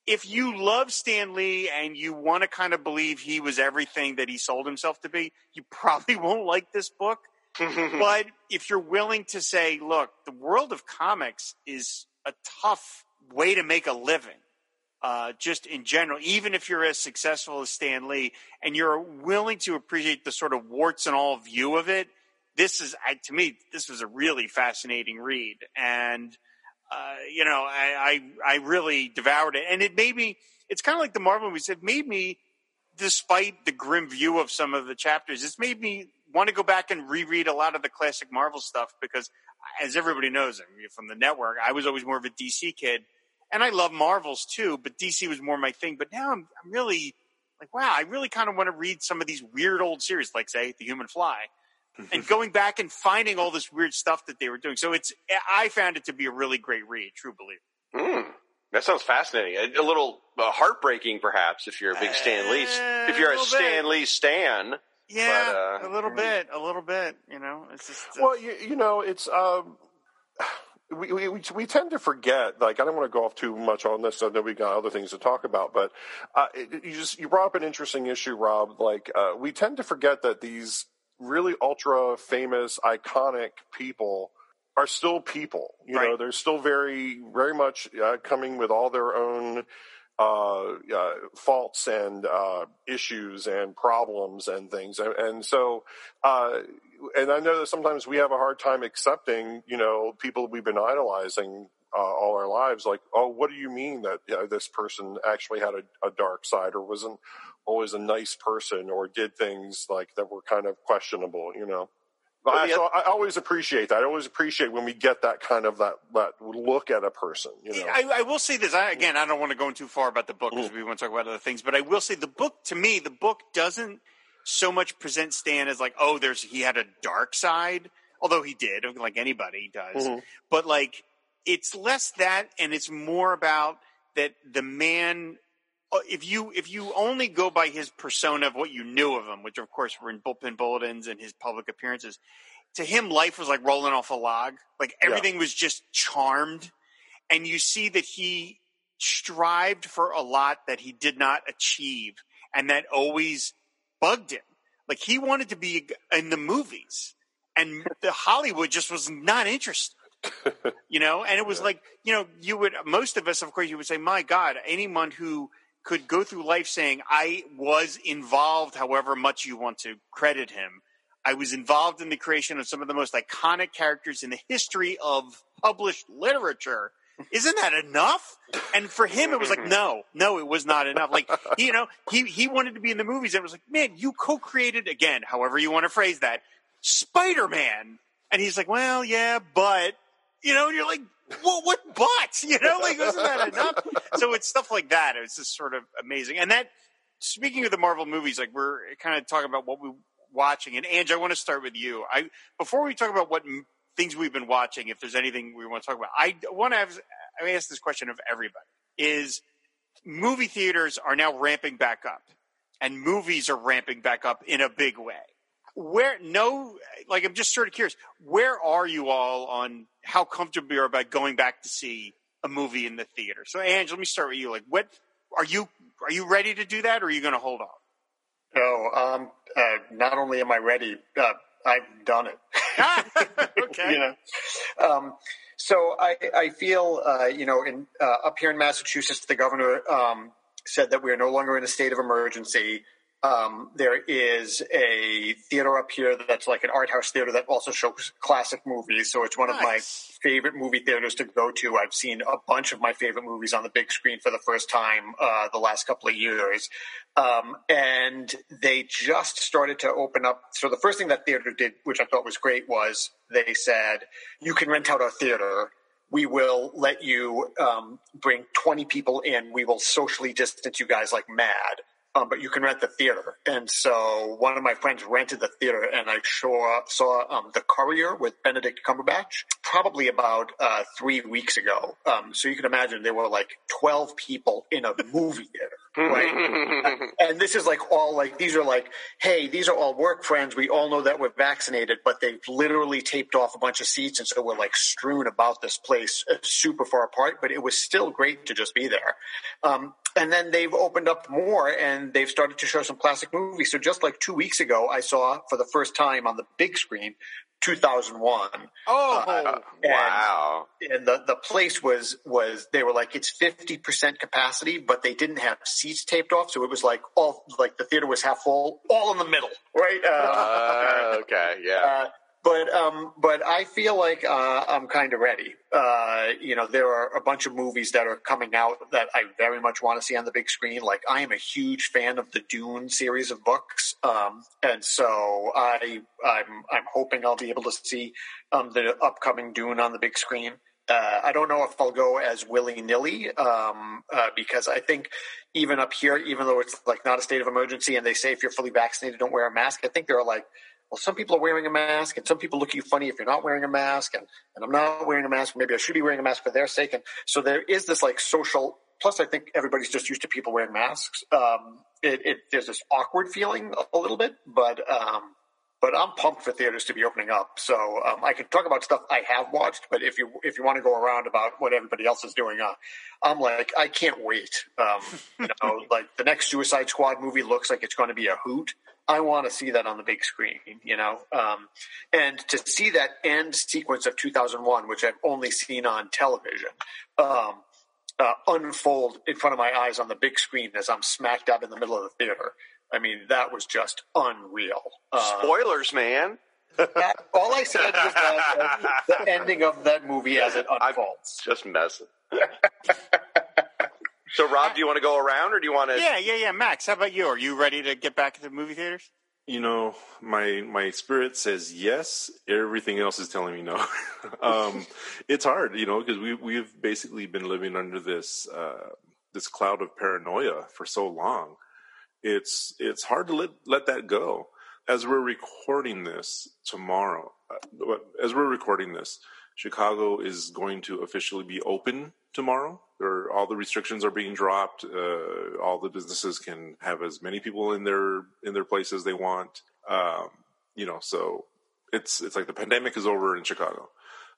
if you love Stan Lee and you want to kind of believe he was everything that he sold himself to be, you probably won't like this book. but if you're willing to say, look, the world of comics is a tough way to make a living uh, just in general, even if you're as successful as Stan Lee and you're willing to appreciate the sort of warts and all view of it, this is, I, to me, this was a really fascinating read. And, uh, you know, I, I, I really devoured it. And it made me, it's kind of like the Marvel movies, it made me, despite the grim view of some of the chapters, it's made me want to go back and reread a lot of the classic Marvel stuff because, as everybody knows I mean, from the network, I was always more of a DC kid and I love Marvels too, but DC was more my thing. But now I'm, I'm really like, wow, I really kind of want to read some of these weird old series, like say The Human Fly. And going back and finding all this weird stuff that they were doing. So it's I found it to be a really great read. True believer. Mm, that sounds fascinating. A, a little uh, heartbreaking, perhaps, if you're a big Stan Lee. Uh, If you're a a Stan bit. Lee stan, Yeah, But, uh, a little bit, a little bit. You know, it's just uh, Well, you, you know, it's um, we, we we we tend to forget. Like, I don't want to go off too much on this. I know we got other things to talk about, but uh, it, you just you brought up an interesting issue, Rob. Like, uh, we tend to forget that these really ultra famous, iconic people are still people. You know, they're still very very much uh, coming with all their own. Uh, uh, faults and uh, issues and problems and things, and, and so uh, and I know that sometimes we have a hard time accepting, you know, people we've been idolizing uh, all our lives. Like, oh, what do you mean that you know, this person actually had a, a dark side, or wasn't always a nice person, or did things like that were kind of questionable, you know? But I, Well, so I always appreciate that. I always appreciate when we get that kind of that that look at a person, you know. I, I will say this I, again. I don't want to go in too far about the book because we want to talk about other things. But I will say the book to me, the book doesn't so much present Stan as like, oh, there's he had a dark side, although he did, like anybody does. Mhm. But like, it's less that, and it's more about that the man. Uh, If you if you only go by his persona of what you knew of him, which of course were in bullpen bulletins and his public appearances, to him life was like rolling off a log. Like everything was just charmed, and you see that he strived for a lot that he did not achieve, and that always bugged him. Like he wanted to be in the movies, and the Hollywood just was not interested. you know, and it was like you know, you would most of us, of course, you would say, "My God, anyone who." Could go through life saying, I was involved, however much you want to credit him. I was involved in the creation of some of the most iconic characters in the history of published literature. Isn't that enough? And for him, it was like, no, no, it was not enough. Like, you know, he, he wanted to be in the movies. And it was like, man, you co-created again, however you want to phrase that, Spider-Man. And he's like, well, yeah, but, you know, and you're like, well, what but? You know, like, isn't that enough? So it's stuff like that. It's just sort of amazing. And that, speaking of the Marvel movies, like we're kind of talking about what we are watching. And Ange, I want to start with you. I before we talk about what m- things we've been watching, if there's anything we want to talk about, I want to have, I ask this question of everybody: Is movie theaters are now ramping back up, and movies are ramping back up in a big way. Where no, like I'm just sort of curious, where are you all on how comfortable you are about going back to see a movie in the theater? So, Ange, let me start with you. Like, what are you are you ready to do that, or are you going to hold off? No, um, uh, not only am I ready, uh, I've done it. okay. you know, um, so I, I feel, uh, you know, in uh, up here in Massachusetts, the governor um, said that we are no longer in a state of emergency. Um, there is a theater up here that's like an art house theater that also shows classic movies. So it's one of my favorite movie theaters to go to. I've seen a bunch of my favorite movies on the big screen for the first time uh, the last couple of years. Um, and they just started to open up. So the first thing that theater did, which I thought was great, was they said, you can rent out our theater. We will let you um, bring 20 people in. We will socially distance you guys like mad. Um, but you can rent the theater. And so one of my friends rented the theater, and I saw saw um, the Courier with Benedict Cumberbatch probably about uh, three weeks ago. Um, so you can imagine there were like twelve people in a movie theater, right? and this is like all like these are like, hey, these are all work friends. We all know that we're vaccinated, but they've literally taped off a bunch of seats, and so we're like strewn about this place, uh, super far apart. But it was still great to just be there. Um, and then they've opened up more and they've started to show some classic movies. So just like two weeks ago, I saw for the first time on the big screen 2001. Oh, Uh, wow. And the, the place was, was, they were like, it's 50% capacity, but they didn't have seats taped off. So it was like all, like the theater was half full, all in the middle, right? Uh, okay, yeah. But um, but I feel like uh, I'm kind of ready. Uh, you know, there are a bunch of movies that are coming out that I very much want to see on the big screen. Like I am a huge fan of the Dune series of books, um, and so I I'm I'm hoping I'll be able to see um, the upcoming Dune on the big screen. Uh, I don't know if I'll go as willy nilly um, uh, because I think even up here, even though it's like not a state of emergency and they say if you're fully vaccinated, don't wear a mask. I think there are like well, some people are wearing a mask, and some people look at you funny if you're not wearing a mask, and, and I'm not wearing a mask. Maybe I should be wearing a mask for their sake. And so there is this like social. Plus, I think everybody's just used to people wearing masks. Um, it, it, there's this awkward feeling a little bit, but um, but I'm pumped for theaters to be opening up. So um, I can talk about stuff I have watched, but if you if you want to go around about what everybody else is doing, uh, I'm like I can't wait. Um, you know, like the next Suicide Squad movie looks like it's going to be a hoot. I want to see that on the big screen, you know, um, and to see that end sequence of 2001, which I've only seen on television. Um, uh, unfold in front of my eyes on the big screen as I'm smack dab in the middle of the theater I mean, that was just unreal. Uh, Spoilers, man. That, all I said was that, uh, the ending of that movie as it unfolds. I'm just messing. so, Rob, do you want to go around, or do you want to? Yeah, yeah, yeah. Max, how about you? Are you ready to get back to the movie theaters? You know, my my spirit says yes. Everything else is telling me no. um, it's hard, you know, because we we've basically been living under this uh, this cloud of paranoia for so long it's it's hard to let let that go. As we're recording this tomorrow, uh, as we're recording this, Chicago is going to officially be open tomorrow. There, all the restrictions are being dropped. Uh, all the businesses can have as many people in their in their place as they want. Um, you know, so it's it's like the pandemic is over in Chicago,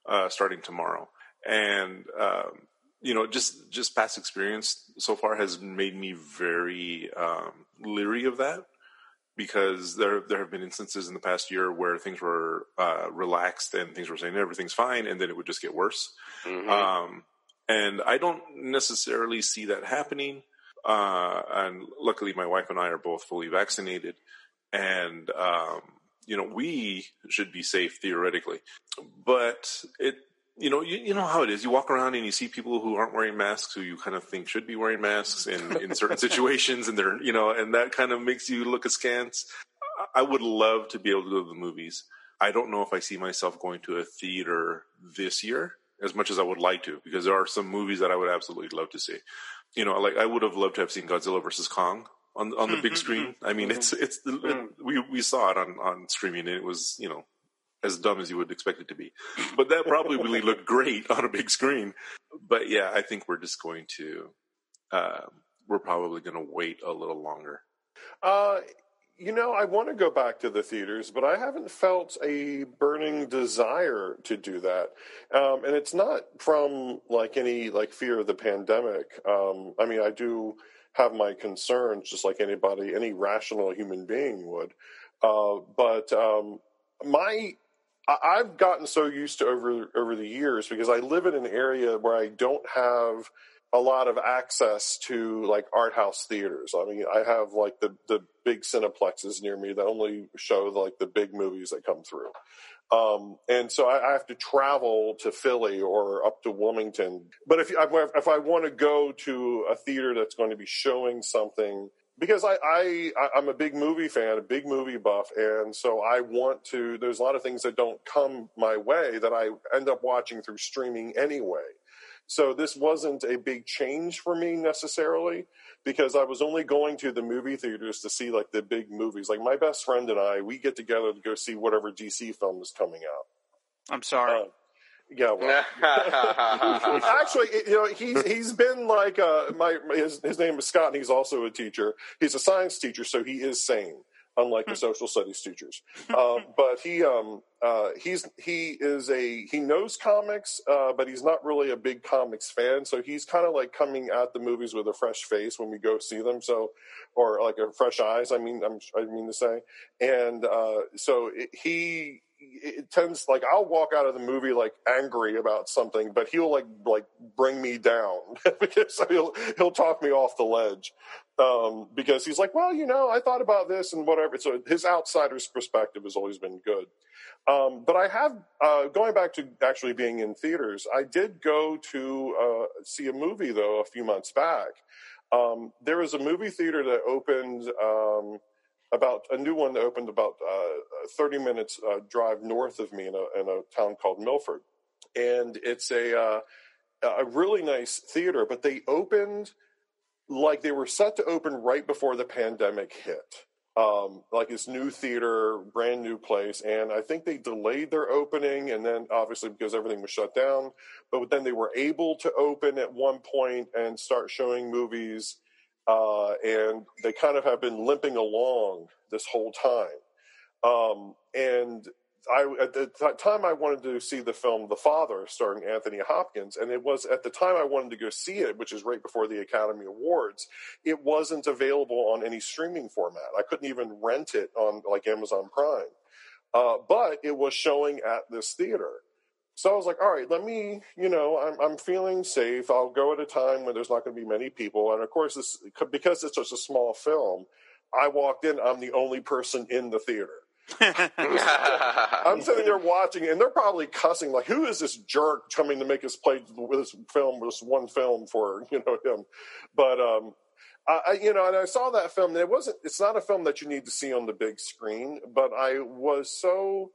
uh, starting tomorrow, and um, you know, just just past experience so far has made me very um, leery of that because there there have been instances in the past year where things were uh, relaxed and things were saying everything's fine, and then it would just get worse. Mm-hmm. Um, and I don't necessarily see that happening. Uh, and luckily, my wife and I are both fully vaccinated, and um, you know we should be safe theoretically. But it you know, you, you know how it is. You walk around and you see people who aren't wearing masks, who you kind of think should be wearing masks in, in certain situations, and they're, you know, and that kind of makes you look askance. I would love to be able to go to the movies. I don't know if I see myself going to a theater this year as much as I would like to, because there are some movies that I would absolutely love to see. You know, like I would have loved to have seen Godzilla versus Kong on on the big mm-hmm, screen. Mm-hmm. I mean, it's it's it, mm. we we saw it on on streaming, and it was you know as dumb as you would expect it to be. But that probably really looked great on a big screen. But yeah, I think we're just going to, uh, we're probably going to wait a little longer. Uh, you know, I want to go back to the theaters, but I haven't felt a burning desire to do that. Um, and it's not from like any like fear of the pandemic. Um, I mean, I do have my concerns, just like anybody, any rational human being would. Uh, but um, my I've gotten so used to over over the years because I live in an area where I don't have a lot of access to like art house theaters. I mean, I have like the the big cineplexes near me that only show like the big movies that come through. Um, and so I, I, have to travel to Philly or up to Wilmington. But if if I want to go to a theater that's going to be showing something because I, I I'm a big movie fan, a big movie buff, and so I want to. There's a lot of things that don't come my way that I end up watching through streaming anyway. So this wasn't a big change for me necessarily because I was only going to the movie theaters to see like the big movies. Like my best friend and I, we get together to go see whatever DC film is coming out. I'm sorry. Uh, yeah, well, actually, you know, he's he's been like uh, my his his name is Scott, and he's also a teacher. He's a science teacher, so he is sane, unlike the social studies teachers. Um, but he um uh, he's he is a he knows comics, uh, but he's not really a big comics fan. So he's kind of like coming at the movies with a fresh face when we go see them. So or like a fresh eyes. I mean, I'm, I mean to say, and uh, so it, he it tends like I'll walk out of the movie like angry about something, but he'll like like bring me down because he'll he'll talk me off the ledge um, because he's like, well, you know, I thought about this and whatever. So his outsider's perspective has always been good. Um, but I have uh, going back to actually being in theaters. I did go to uh, see a movie though a few months back. Um, there was a movie theater that opened um, about a new one that opened about uh, 30 minutes uh, drive north of me in a, in a, town called Milford. And it's a, uh, a really nice theater, but they opened like they were set to open right before the pandemic hit. um, like this new theater, brand new place, and I think they delayed their opening, and then obviously because everything was shut down, but then they were able to open at one point and start showing movies, uh, and they kind of have been limping along this whole time, um, and I at the time I wanted to see the film The Father starring Anthony Hopkins, and it was at the time I wanted to go see it, which is right before the Academy Awards. It wasn't available on any streaming format. I couldn't even rent it on like Amazon Prime, uh, but it was showing at this theater. So I was like, all right, let me, you know, I'm I'm feeling safe. I'll go at a time when there's not going to be many people, and of course, this because it's such a small film. I walked in. I'm the only person in the theater. I'm sitting there watching, and they're probably cussing like, "Who is this jerk coming to make us play this film, this one film for you know him?" But um, I, you know, and I saw that film. And it wasn't. It's not a film that you need to see on the big screen, but I was so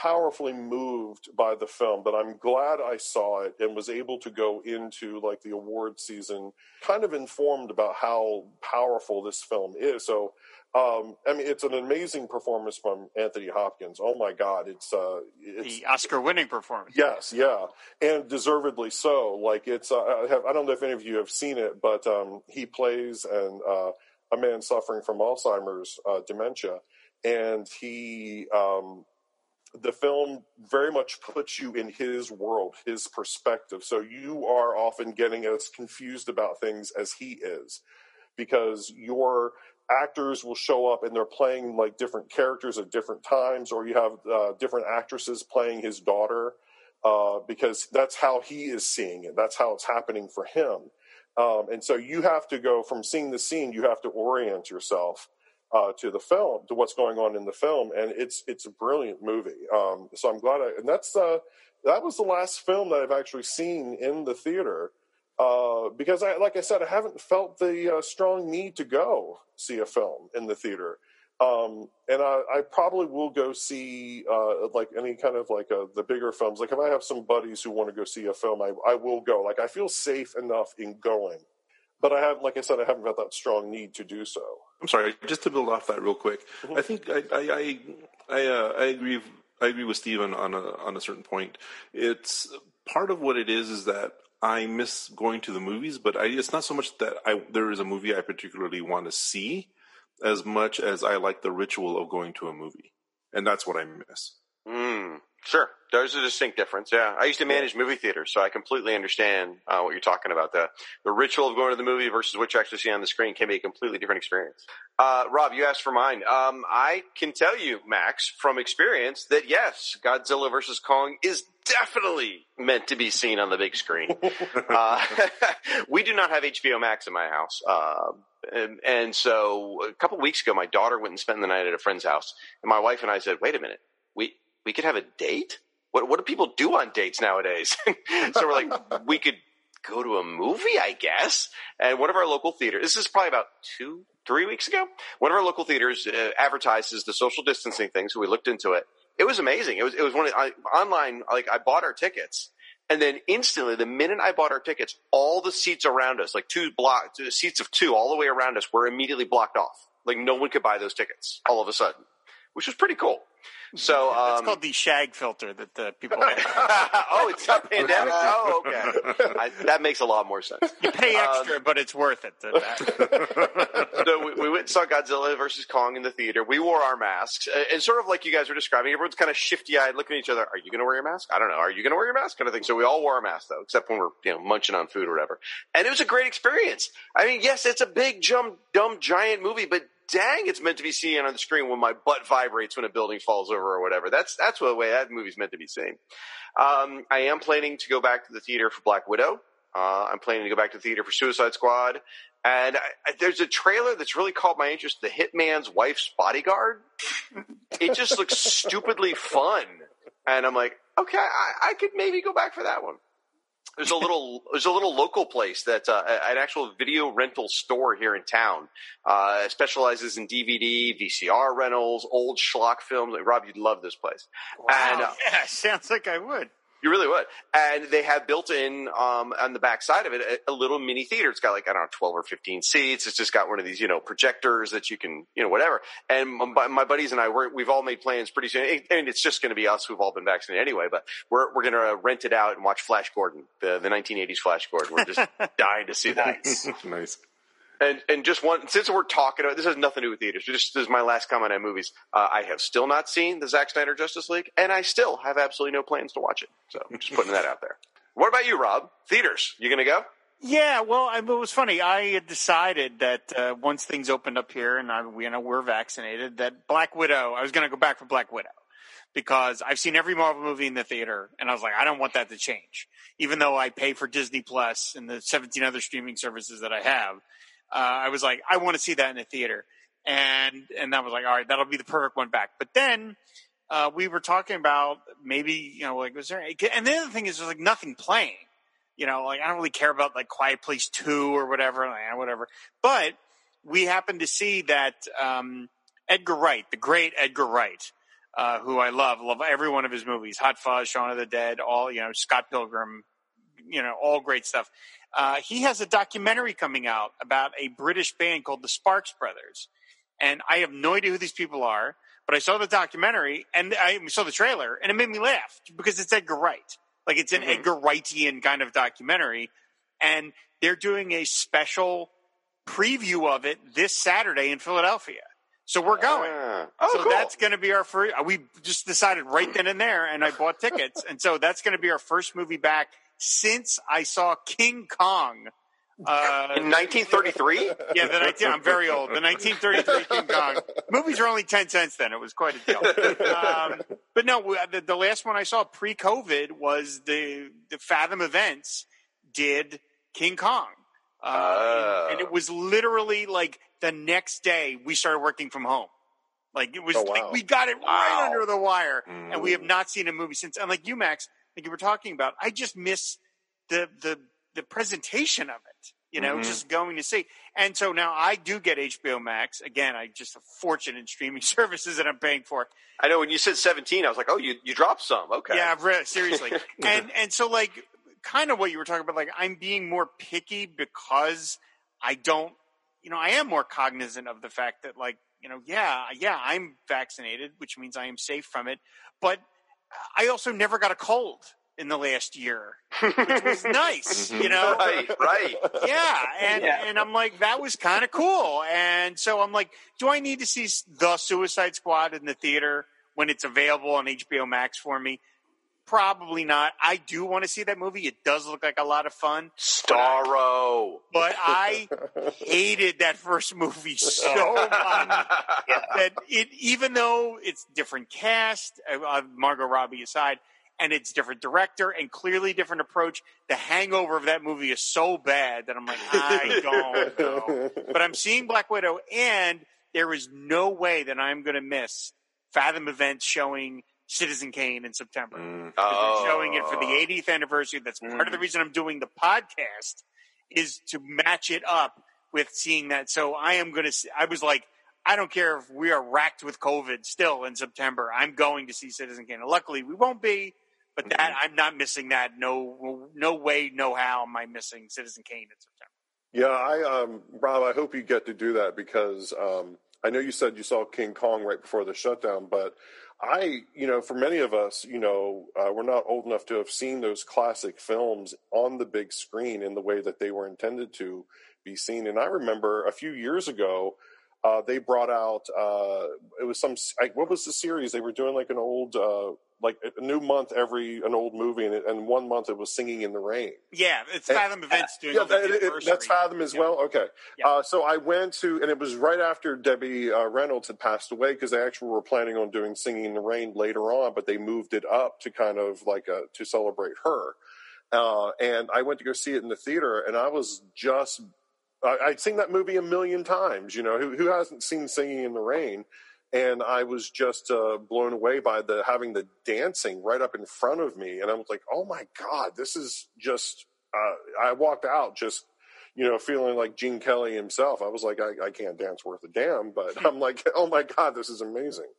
powerfully moved by the film that I'm glad I saw it and was able to go into like the award season kind of informed about how powerful this film is. So um, I mean, it's an amazing performance from Anthony Hopkins. Oh my God, it's uh, it's the Oscar-winning performance. Yes, yeah, and deservedly so. Like it's, uh, I, have, I don't know if any of you have seen it, but um, he plays and uh, a man suffering from Alzheimer's uh, dementia, and he. Um, the film very much puts you in his world, his perspective. So you are often getting as confused about things as he is because you're actors will show up and they're playing like different characters at different times, or you have uh, different actresses playing his daughter uh, because that's how he is seeing it. That's how it's happening for him. Um, and so you have to go from scene to scene, you have to orient yourself uh, to the film, to what's going on in the film, and it's it's a brilliant movie. Um, so I'm glad I and that's uh, that was the last film that I've actually seen in the theater. Uh, because I, like I said, I haven't felt the uh, strong need to go see a film in the theater. Um, and I, I, probably will go see uh, like any kind of like uh, the bigger films. Like if I have some buddies who want to go see a film, I, I will go. Like I feel safe enough in going, but I have, like I said, I haven't felt that strong need to do so. I'm sorry, just to build off that real quick. Mm-hmm. I think I I I, I, uh, I agree. I agree with Stephen on a on a certain point. It's part of what it is is that I miss going to the movies, but I, it's not so much that I there is a movie I particularly want to see, as much as I like the ritual of going to a movie, and that's what I miss. Mm, sure, there's a distinct difference. Yeah, I used to manage movie theaters, so I completely understand uh, what you're talking about. The the ritual of going to the movie versus what you actually see on the screen can be a completely different experience. Uh, Rob, you asked for mine. Um, I can tell you, Max, from experience, that yes, Godzilla versus Kong is definitely meant to be seen on the big screen. uh, we do not have HBO Max in my house. Uh, and, and, so a couple weeks ago, my daughter went and spent the night at a friend's house. And my wife and I said, wait a minute, we, we could have a date? What, what do people do on dates nowadays? so we're like, we could go to a movie, I guess. And one of our local theaters, this is probably about two, three weeks ago, one of our local theaters uh, advertises the social distancing thing. So we looked into it it was amazing. It was it was one of I, online. Like I bought our tickets, and then instantly, the minute I bought our tickets, all the seats around us, like two block seats of two, all the way around us, were immediately blocked off. Like no one could buy those tickets all of a sudden, which was pretty cool. So um, it's called the shag filter that the people. oh, it's not pandemic. Oh, okay. I, that makes a lot more sense. You pay um, extra, um, but it's worth it. so we, we, went and saw Godzilla versus Kong in the theater. We wore our masks, and sort of like you guys were describing, everyone's kind of shifty-eyed, looking at each other. Are you going to wear your mask? I don't know. Are you going to wear your mask? Kind of thing. So we all wore our masks though, except when we're you know munching on food or whatever. And it was a great experience. I mean, yes, it's a big, dumb, dumb, giant movie, but dang, it's meant to be seen on the screen when my butt vibrates when a building falls over or whatever. That's that's the way that movie's meant to be seen. Um, I am planning to go back to the theater for Black Widow. Uh, I'm planning to go back to the theater for Suicide Squad. And I, I, there's a trailer that's really caught my interest. The Hitman's Wife's Bodyguard. it just looks stupidly fun. And I'm like, okay, I, I could maybe go back for that one. There's a little there's a little local place that's uh, an actual video rental store here in town. Uh, specializes in DVD, VCR rentals, old schlock films. Like, Rob, you'd love this place. Wow. And, uh, yeah, sounds like I would. You really would. And they have built in um, on the back side of it a, a, little mini theater. It's got like, I don't know, 12 or 15 seats. It's just got one of these, you know, projectors that you can, you know, whatever. And my, my buddies and I, we have all made plans pretty soon. And it's just going to be us who've all been vaccinated anyway, but we're, we're going to rent it out and watch Flash Gordon, the, the 1980s Flash Gordon. We're just dying to see that. nice. And and just one since we're talking about this has nothing to do with theaters. Just this is my last comment on movies. Uh, I have still not seen the Zack Snyder Justice League, and I still have absolutely no plans to watch it. So I'm just putting that out there. What about you, Rob? Theaters? You gonna go? Yeah, well, I, it was funny. I had decided that uh, once things opened up here and I, we, you know we're vaccinated, that Black Widow. I was going to go back for Black Widow because I've seen every Marvel movie in the theater, and I was like, I don't want that to change. Even though I pay for Disney Plus and the 17 other streaming services that I have, uh, I was like, I want to see that in the theater, and and that was like, all right, that'll be the perfect one back. But then uh, we were talking about maybe you know like was there, and the other thing is there's like nothing playing. You know, like I don't really care about like Quiet Place Two or whatever, like, whatever. But we happened to see that um, Edgar Wright, the great Edgar Wright, uh, who I love, love every one of his movies, Hot Fuzz, Shaun of the Dead, all you know, Scott Pilgrim, you know, all great stuff. Uh, he has a documentary coming out about a British band called the Sparks Brothers. And I have no idea who these people are, but I saw the documentary and I saw the trailer and it made me laugh because it's Edgar Wright. Like it's an mm-hmm. Edgar Wrightian kind of documentary. And they're doing a special preview of it this Saturday in Philadelphia. So we're going. Uh, oh, so cool. that's going to be our first. We just decided right then and there, and I bought tickets, and so that's going to be our first movie back since I saw King Kong. Uh, in 1933? Yeah, the 19, I'm very old. The 1933 King Kong. Movies were only 10 cents then. It was quite a deal. Um, but no, the, the, last one I saw pre COVID was the, the Fathom Events did King Kong. Uh, uh. And, and, it was literally like the next day we started working from home. Like it was oh, wow. like we got it wow. right under the wire, mm. and we have not seen a movie since. And like you, Max, like you were talking about, I just miss the the the presentation of it. You know, mm-hmm. just going to see. And so now I do get HBO Max. Again, I just a fortune in streaming services that I'm paying for. I know when you said 17, I was like, oh, you you dropped some. Okay. Yeah, really, seriously. and and so like kind of what you were talking about, like I'm being more picky because I don't, you know, I am more cognizant of the fact that like, you know, yeah, yeah, I'm vaccinated, which means I am safe from it, but I also never got a cold in the last year, which was nice, you mm-hmm. know? Right, right. Yeah. And, yeah. and I'm like, that was kind of cool. And so I'm like, do I need to see The Suicide Squad in the theater when it's available on HBO Max for me? Probably not. I do want to see that movie. It does look like a lot of fun. Starro. But I, but I hated that first movie so much that it, even though it's different cast, uh, Margot Robbie aside, and it's different director and clearly different approach, the hangover of that movie is so bad that I'm like, I don't know. But I'm seeing Black Widow, and there is no way that I'm going to miss Fathom Events showing Citizen Kane in September. Mm. Oh. They're showing it for the 80th anniversary. That's part of the mm. reason I'm doing the podcast is to match it up with seeing that. So I am going to, I was like, I don't care if we are racked with COVID still in September. I'm going to see Citizen Kane. luckily, we won't be, but that mm-hmm. I'm not missing that. No, no way, no how am I missing Citizen Kane in September. Yeah, I, um, Rob, I hope you get to do that because um, I know you said you saw King Kong right before the shutdown, but I, you know, for many of us, you know, uh, we're not old enough to have seen those classic films on the big screen in the way that they were intended to be seen. And I remember a few years ago, uh, they brought out uh, it was some what was the series? They were doing like an old uh, like a new month every an old movie and, and one month it was singing in the rain. Yeah it's fathom and, events doing yeah that, it, that's fathom as well? Okay. Uh, so i went to and it was right after debbie uh, reynolds had passed away because they actually were planning on doing singing in the rain later on but they moved it up to kind of like a, to celebrate her. Uh, and i went to go see it in the theater and i was just I'd seen that movie a million times. You know, who, who hasn't seen Singing in the Rain? And I was just uh, blown away by the having the dancing right up in front of me, and I was like, "Oh my god, this is just." Uh, I walked out just you know, feeling like Gene Kelly himself. I was like, I, I, can't dance worth a damn, but I'm like, oh my god, this is amazing.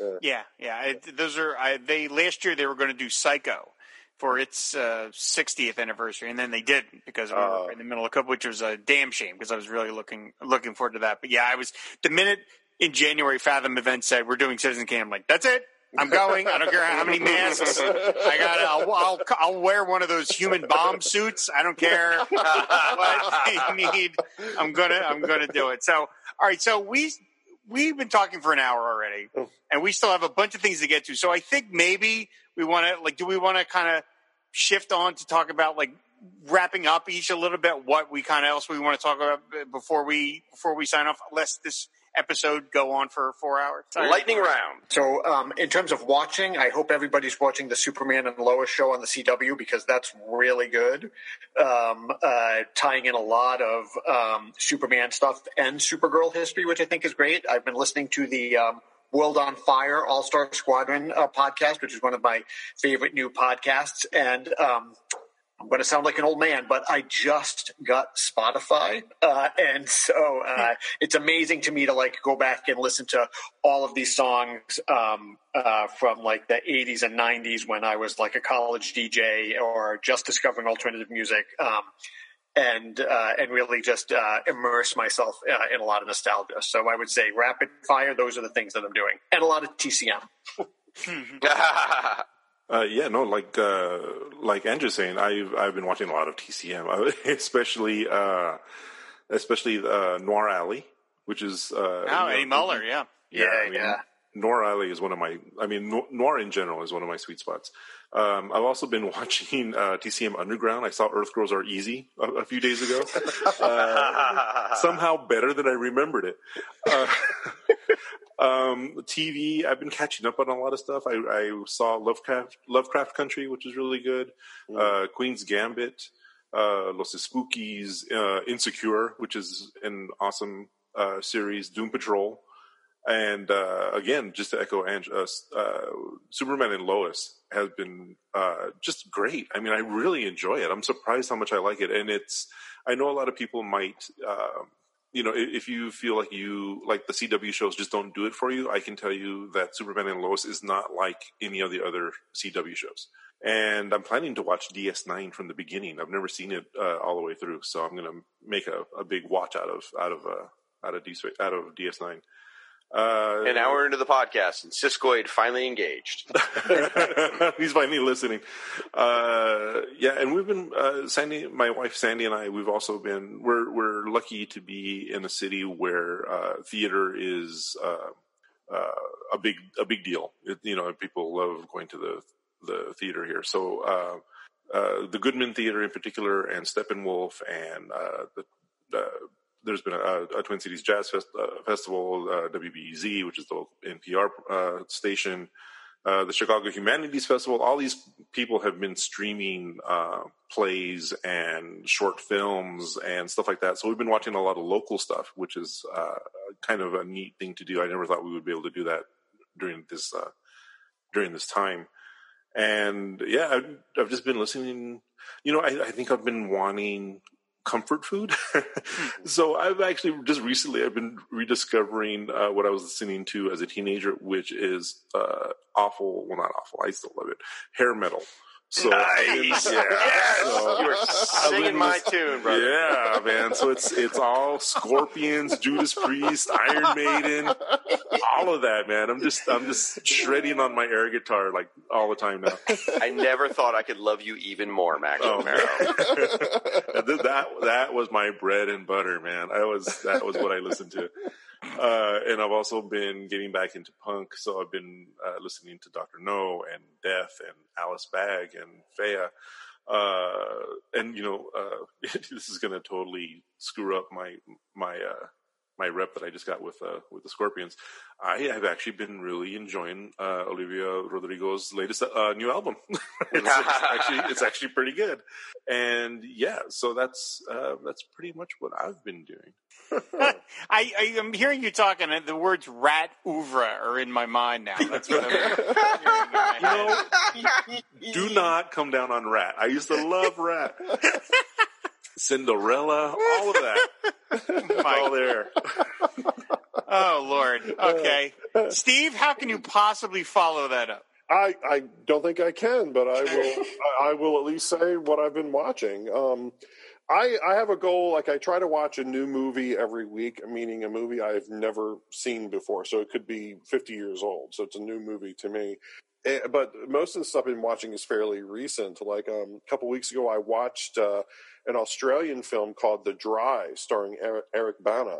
Yeah, yeah. yeah. It, those are I, they last year they were going to do Psycho, for its uh, 60th anniversary, and then they didn't because we Oh. were in the middle of COVID, which was a damn shame because I was really looking looking forward to that. But yeah, I was the minute in January Fathom event said we're doing Citizen Kane, I'm like, that's it. I'm going. I don't care how many masks I got. I'll, I'll I'll wear one of those human bomb suits. I don't care what they need. I'm gonna I'm gonna do it. So all right. So we we've been talking for an hour already, oh. and we still have a bunch of things to get to. So I think maybe we want to like. Do we want to kind of shift on to talk about like wrapping up each a little bit? What we kind of else we want to talk about before we before we sign off? Lest this episode go on for four hours. Lightning round. So, um, in terms of watching, I hope everybody's watching the Superman and Lois show on the CW because that's really good. Um, uh, tying in a lot of um, Superman stuff and Supergirl history, which I think is great. I've been listening to the um, World on Fire All Star Squadron uh, podcast, which is one of my favorite new podcasts. And um, I'm going to sound like an old man, but I just got Spotify, uh, and so uh, it's amazing to me to like go back and listen to all of these songs um, uh, from like the 80s and 90s when I was like a college DJ or just discovering alternative music, um, and uh, and really just uh, immerse myself uh, in a lot of nostalgia. So I would say rapid fire; those are the things that I'm doing, and a lot of TCM. Uh, yeah, no, like uh, like Andrew's saying, I've I've been watching a lot of TCM, especially uh, especially uh, Noir Alley, which is uh, Oh, you know, Eddie Muller, yeah. Yeah, I mean, yeah. Noir Alley is one of my. I mean, Noir in general is one of my sweet spots. Um, I've also been watching uh, TCM Underground. I saw Earth Girls Are Easy a, a few days ago. Uh, somehow better than I remembered it. Uh, um, TV, I've been catching up on a lot of stuff. I, I saw Lovecraft, Lovecraft Country, which is really good. Uh, Queen's Gambit, uh, Los Espookys, uh, Insecure, which is an awesome uh, series. Doom Patrol, and uh, again, just to echo Ange, uh, Superman and Lois has been uh, just great. I mean, I really enjoy it. I'm surprised how much I like it, and it's. I know a lot of people might. You know, if if you feel like you like the CW shows just don't do it for you, I can tell you that Superman and Lois is not like any of the other CW shows. And I'm planning to watch DS9 from the beginning. I've never seen it uh, all the way through, so I'm going to make a, a big watch out of out of uh, out of DS, out of DS9. Uh, An hour into the podcast, and Siskoid finally engaged. He's finally listening. Uh, yeah, and we've been uh, Sandy, my wife Sandy, and I. We've also been. We're we're lucky to be in a city where uh, theater is uh, uh, a big a big deal. It, you know, people love going to the the theater here. So uh, uh, the Goodman Theater in particular, and Steppenwolf, and uh, the. There's been a, a Twin Cities Jazz Fest, uh, Festival, uh, WBEZ, which is the NPR uh, station, uh, the Chicago Humanities Festival. All these people have been streaming uh, plays and short films and stuff like that. So we've been watching a lot of local stuff, which is uh, kind of a neat thing to do. I never thought we would be able to do that during this during this time. And yeah, I've, I've just been listening. You know, I, I think I've been wanting comfort food. so I've actually just recently I've been rediscovering uh, what I was listening to as a teenager, which is uh, awful. Well, not awful. I still love it. Hair metal. So Nice. yeah, Yes. so- you were I've singing my tune, brother. Yeah, man. So it's it's all Scorpions, Judas Priest, Iron Maiden, all of that, man. I'm just I'm just shredding on my air guitar like all the time now. I never thought I could love you even more, Mac Oh. That that was my bread and butter, man. I was that was what I listened to, uh, and I've also been getting back into punk. So I've been uh, listening to Doctor No and Death and Alice Bag and Fea. Uh, and you know, uh, this is going to totally screw up my my uh, my rep that I just got with uh, with the Scorpions. I have actually been really enjoying uh, Olivia Rodrigo's latest uh, new album. it's, actually it's actually pretty good, and yeah, so that's uh, that's pretty much what I've been doing. I, I am hearing you talking, and the words "rat oeuvre" are in my mind now. That's what I'm hearing in my. Do not come down on Ratt. I used to love Ratt. Cinderella, all of that, all there. Oh Lord. Okay, Steve, how can you possibly follow that up? I, I don't think I can, but I will. I, I will at least say what I've been watching. Um, I, I have a goal. Like I try to watch a new movie every week, meaning a movie I've never seen before. So it could be 50 years old. So it's a new movie to me. Eh, but most of the stuff I've been watching is fairly recent. Like um, a couple weeks ago, I watched uh, an Australian film called The Dry, starring Eric Bana.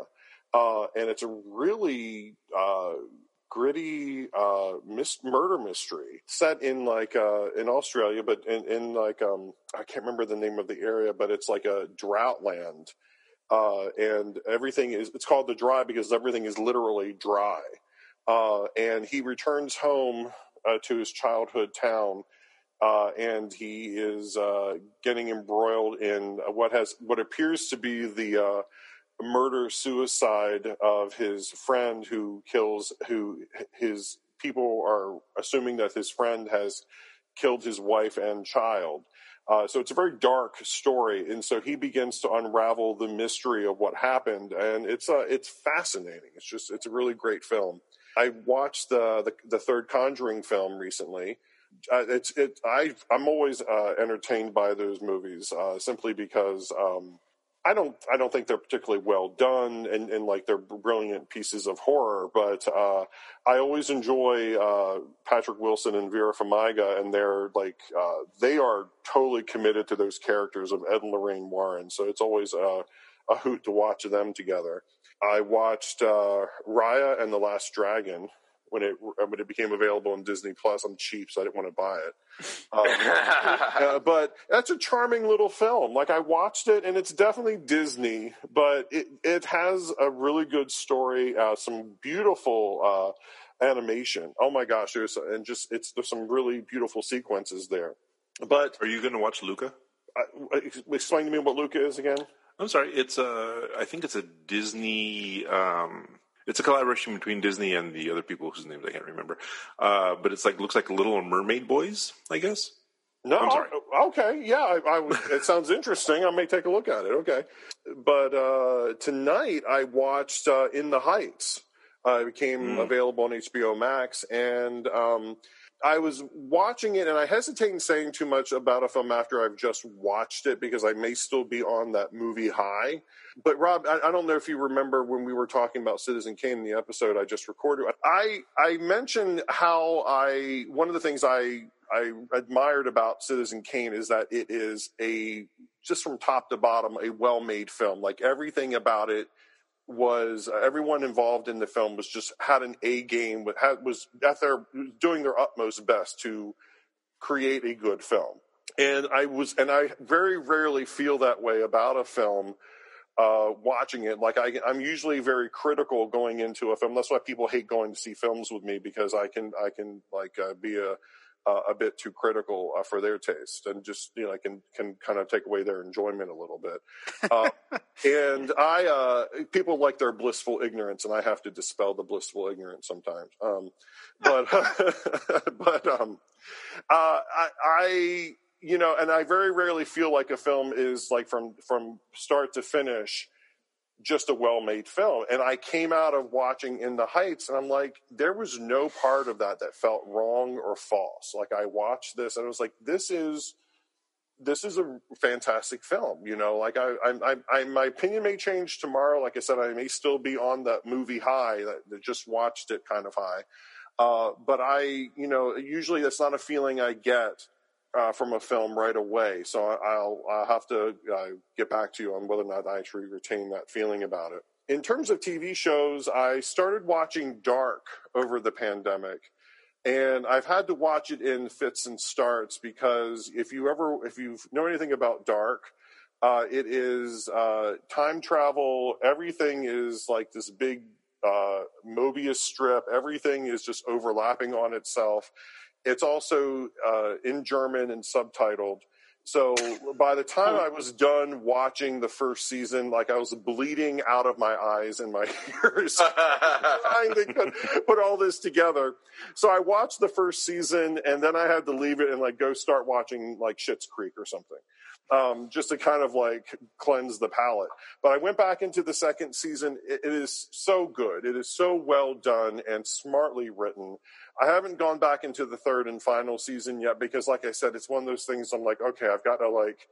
Uh, and it's a really uh, gritty uh, mis- murder mystery set in like uh, in Australia, but in, in like um, I can't remember the name of the area, but it's like a drought land, uh, and everything is it's called the dry because everything is literally dry. Uh, and he returns home to his childhood town. Uh, and he is getting embroiled in what has what appears to be the murder suicide of his friend who kills who his people are assuming that his friend has killed his wife and child. Uh, so it's a very dark story, and so he begins to unravel the mystery of what happened, and it's uh, it's fascinating. It's just it's a really great film. I watched the the, the third Conjuring film recently. Uh, it's it I I'm always uh, entertained by those movies uh, simply because um, I don't I don't think they're particularly well done and, and like they're brilliant pieces of horror, but uh, I always enjoy uh, Patrick Wilson and Vera Farmiga, and they're like uh, they are totally committed to those characters of Ed and Lorraine Warren, so it's always a, a hoot to watch them together. I watched Raya and the Last Dragon, when it when it became available on Disney Plus. I'm cheap, so I didn't want to buy it. Um, uh, but that's a charming little film. Like I watched it, and it's definitely Disney, but it it has a really good story, uh, some beautiful uh, animation. Oh my gosh, there's and just it's there's some really beautiful sequences there. But are you going to watch Luca? explain to me what Luca is again. I'm sorry. It's a. I think it's a Disney. Um, it's a collaboration between Disney and the other people whose names I can't remember. Uh, but it's like looks like Little Mermaid Boys, I guess. No, I'm sorry. okay, yeah, I, I, it sounds interesting. I may take a look at it. Okay, but uh, tonight I watched uh, In the Heights. Uh, it became mm. available on HBO Max, and um, I was watching it, and I hesitate in saying too much about a film after I've just watched it because I may still be on that movie high. But Rob, I, I don't know if you remember when we were talking about Citizen Kane in the episode I just recorded. I I mentioned how I one of the things I I admired about Citizen Kane is that it is a just from top to bottom a well made film. Like everything about it was uh, everyone involved in the film was just had an A game, had, was at their doing their utmost best to create a good film. And I was, and I very rarely feel that way about a film. Uh, watching it, like I, I'm usually very critical going into a film. That's why people hate going to see films with me because I can, I can like uh, be a uh, a bit too critical uh, for their taste and just you know can can kind of take away their enjoyment a little bit. Uh, and i uh, people like their blissful ignorance and i have to dispel the blissful ignorance sometimes um, but but um, uh, I, I you know and i very rarely feel like a film is like from from start to finish just a well-made film. And I came out of watching In the Heights and I'm like, there was no part of that that felt wrong or false. Like I watched this and I was like, this is this is a fantastic film. You know, like I, I, I, my opinion may change tomorrow. Like I said, I may still be on that movie high that, that just watched it kind of high. Uh, but I, you know, usually that's not a feeling I get uh, from a film right away. So I'll, I'll have to uh, get back to you on whether or not I actually retain that feeling about it. In terms of TV shows, I started watching Dark over the pandemic. And I've had to watch it in fits and starts because if you ever, if you know anything about Dark, uh, it is uh, time travel. Everything is like this big uh, Mobius strip. Everything is just overlapping on itself. It's also uh, in German and subtitled. So by the time I was done watching the first season, like I was bleeding out of my eyes and my ears, trying to put all this together. So I watched the first season, and then I had to leave it and like go start watching like Schitt's Creek or something. um, just to kind of like cleanse the palate. But I went back into the second season. It, it is so good. It is so well done and smartly written. I haven't gone back into the third and final season yet because, like I said, it's one of those things. I'm like, okay, I've got to like,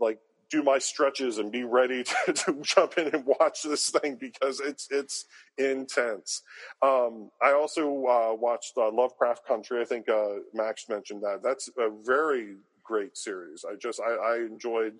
like do my stretches and be ready to, to jump in and watch this thing because it's it's intense. Um, I also uh, watched uh, Lovecraft Country. I think uh, Max mentioned that. That's a very great series. I just I, I enjoyed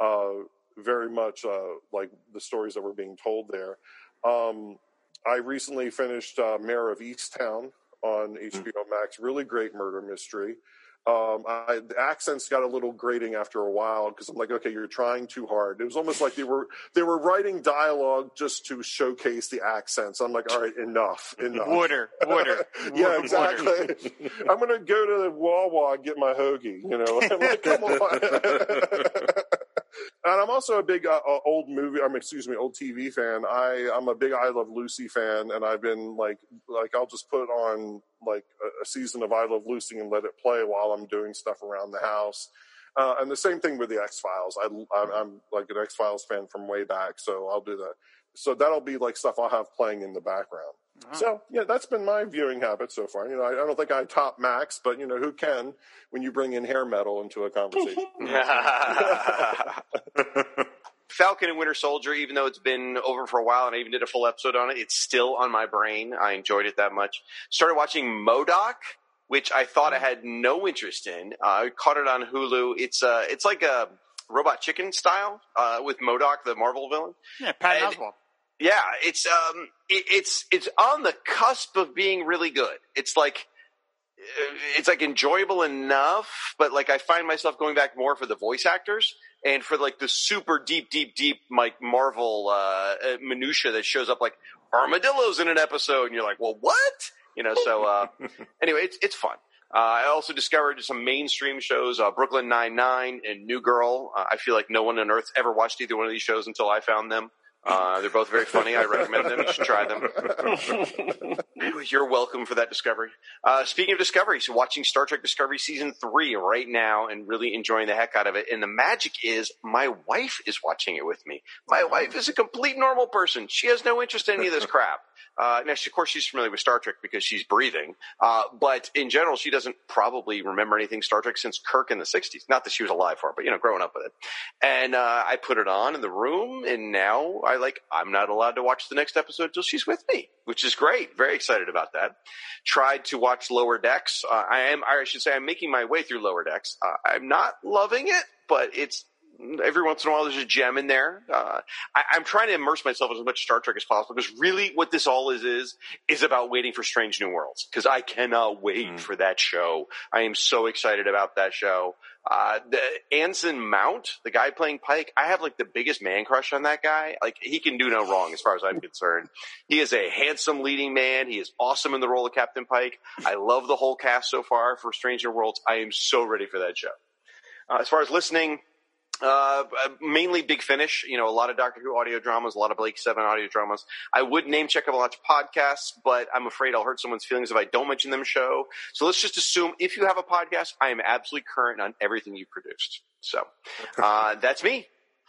uh, very much uh, like the stories that were being told there. Um, I recently finished uh, Mare of Easttown on HBO Max. Really great murder mystery. Um, I, the accents got a little grating after a while because I'm like, okay, you're trying too hard. It was almost like they were they were writing dialogue just to showcase the accents. I'm like, all right, enough, enough. Water, water. yeah, exactly. I'm gonna go to the Wawa and get my hoagie. You know, I'm like, come on. and I'm also a big uh, uh, old movie. I'm excuse me, old TV fan. I I'm a big I Love Lucy fan, and I've been like like I'll just put on like a, a season of I Love Lucy and let it play while I'm doing stuff around the house. Uh, and the same thing with the X Files. I I'm, I'm like an X Files fan from way back, so I'll do that. So that'll be like stuff I'll have playing in the background. So yeah, that's been my viewing habit so far. You know, I, I don't think I top Max, but you know, who can when you bring in hair metal into a conversation? Falcon and Winter Soldier, even though it's been over for a while and I even did a full episode on it, it's still on my brain. I enjoyed it that much. Started watching MODOK, which I thought I had no interest in. Uh, I caught it on Hulu. It's uh, it's like a Robot Chicken style uh, with MODOK, the Marvel villain. Yeah, Pat And- Oswalt. Yeah, it's um, it, it's it's on the cusp of being really good. It's like uh, it's like enjoyable enough, but like I find myself going back more for the voice actors and for like the super deep, deep, deep like Marvel uh, uh, minutia that shows up like armadillos in an episode, and you're like, well, what? You know. So uh, anyway, it's it's fun. Uh, I also discovered some mainstream shows, uh, Brooklyn Nine Nine and New Girl. Uh, I feel like no one on earth ever watched either one of these shows until I found them. Uh, they're both very funny. I recommend them. You should try them. You're welcome for that discovery. Uh, speaking of discovery, so watching Star Trek Discovery season three right now and really enjoying the heck out of it. And the magic is my wife is watching it with me. My wife is a complete normal person. She has no interest in any of this crap. Uh, now, she, of course, she's familiar with Star Trek because she's breathing. Uh, but in general, she doesn't probably remember anything Star Trek since Kirk in the 60s. Not that she was alive for it, but, you know, growing up with it. And uh, I put it on in the room, and now I like, I'm not allowed to watch the next episode until she's with me, which is great. Very excited about that. Tried to watch Lower Decks. Uh, I am, I should say, I'm making my way through Lower Decks. Uh, I'm not loving it, but it's every once in a while there's a gem in there. Uh, I, I'm trying to immerse myself as much Star Trek as possible because really what this all is is is about waiting for Strange New Worlds because I cannot wait for that show. I am so excited about that show. Uh, the Anson Mount, the guy playing Pike, I have like the biggest man crush on that guy. Like he can do no wrong as far as I'm concerned. He is a handsome leading man. He is awesome in the role of Captain Pike. I love the whole cast so far for Strange New Worlds. I am so ready for that show. Uh, as far as listening, uh, mainly Big Finish. You know, a lot of Doctor Who audio dramas, a lot of Blake Seven audio dramas. I would name check a lot of podcasts, but I'm afraid I'll hurt someone's feelings if I don't mention them. Show. So let's just assume if you have a podcast, I am absolutely current on everything you've produced. So uh, that's me.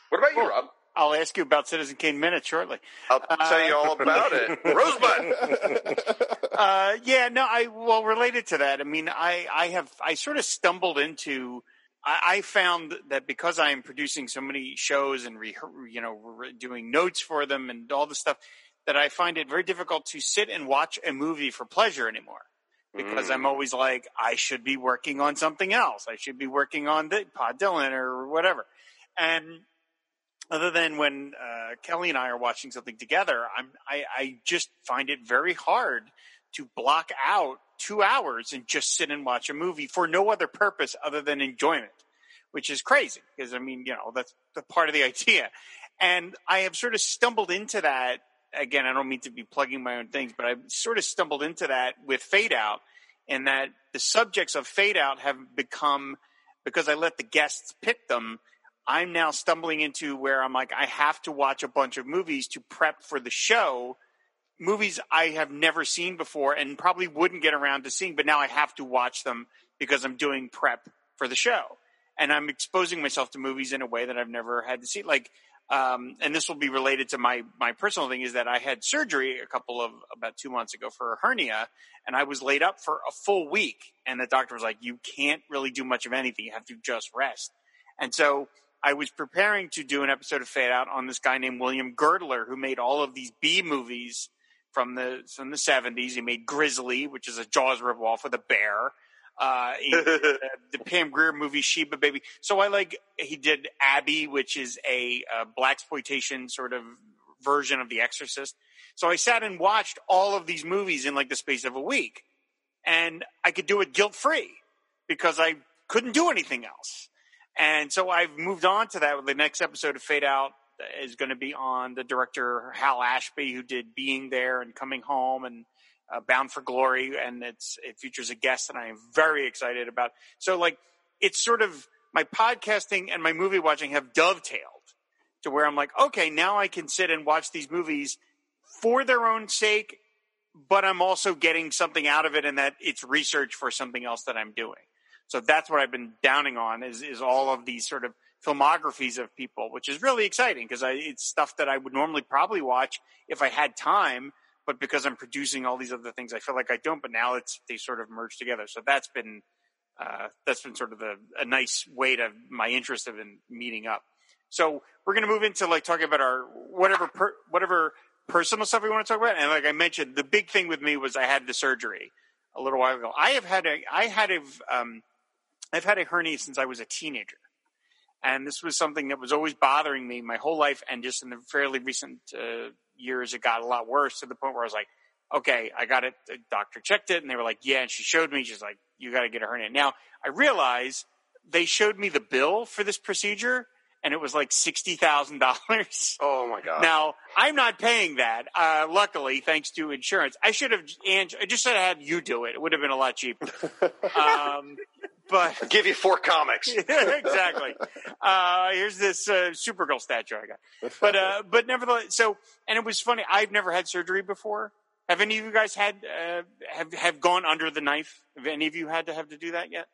What about you, Rob? I'll ask you about Citizen Kane minutes shortly. I'll tell you all about it. Rosebud. Uh, yeah, no, I well related to that. I mean, I I have I sort of stumbled into. I, I found that because I am producing so many shows and re, you know re- doing notes for them and all the stuff, that I find it very difficult to sit and watch a movie for pleasure anymore. Because I'm always like, I should be working on something else. I should be working on the Pod Dylan or whatever. And other than when uh, Kelly and I are watching something together, I'm, I, I just find it very hard to block out two hours and just sit and watch a movie for no other purpose other than enjoyment, which is crazy because I mean, you know, that's the part of the idea. And I have sort of stumbled into that. Again, I don't mean to be plugging my own things, but I've sort of stumbled into that with Fade Out, and that the subjects of Fade Out have become because I let the guests pick them. I'm now stumbling into where I'm like, I have to watch a bunch of movies to prep for the show. Movies I have never seen before and probably wouldn't get around to seeing, but now I have to watch them because I'm doing prep for the show. and I'm exposing myself to movies in a way that I've never had to see. Like, um, and this will be related to my my personal thing is that I had surgery a couple of about two months ago for a hernia, and I was laid up for a full week, and the doctor was like, "You can't really do much of anything. You have to just rest." And so I was preparing to do an episode of Fade Out on this guy named William Girdler, who made all of these B movies from the from the seventies. He made Grizzly, which is a Jaws ripoff with a bear. Uh, he, the, the Pam Grier movie Sheba Baby. So I like he did Abby, which is a, a black exploitation sort of version of The Exorcist. So I sat and watched all of these movies in like the space of a week, and I could do it guilt free because I couldn't do anything else. And so I've moved on to that. With the next episode of Fade Out is going to be on the director Hal Ashby, who did Being There and Coming Home and uh, Bound for Glory, and it's it features a guest that I am very excited about. So like it's sort of my podcasting and my movie watching have dovetailed to where I'm like, okay, now I can sit and watch these movies for their own sake, but I'm also getting something out of it, and that it's research for something else that I'm doing. So that's what I've been downing on is is all of these sort of filmographies of people, which is really exciting because it's stuff that I would normally probably watch if I had time, but because I'm producing all these other things, I feel like I don't. But now it's they sort of merge together. So that's been uh, that's been sort of the, a nice way to my interest have been meeting up. So we're going to move into like talking about our whatever per, whatever personal stuff we want to talk about. And like I mentioned, the big thing with me was I had the surgery a little while ago. I have had a I had a um, I've had a hernia since I was a teenager. And this was something that was always bothering me my whole life. And just in the fairly recent uh, years, it got a lot worse to the point where I was like, okay, I got it. The doctor checked it and they were like, yeah. And she showed me, she's like, you got to get a hernia. Now I realize they showed me the bill for this procedure and it was like sixty thousand dollars. Oh my god! Now I'm not paying that. Uh, luckily, thanks to insurance, I should have. And I just said I had you do it. It would have been a lot cheaper. um, but I'll give you four comics. exactly. Uh, here's this uh, Supergirl statue I got. But uh, but nevertheless, so and it was funny. I've never had surgery before. Have any of you guys had uh, have have gone under the knife? Have any of you had to have to do that yet?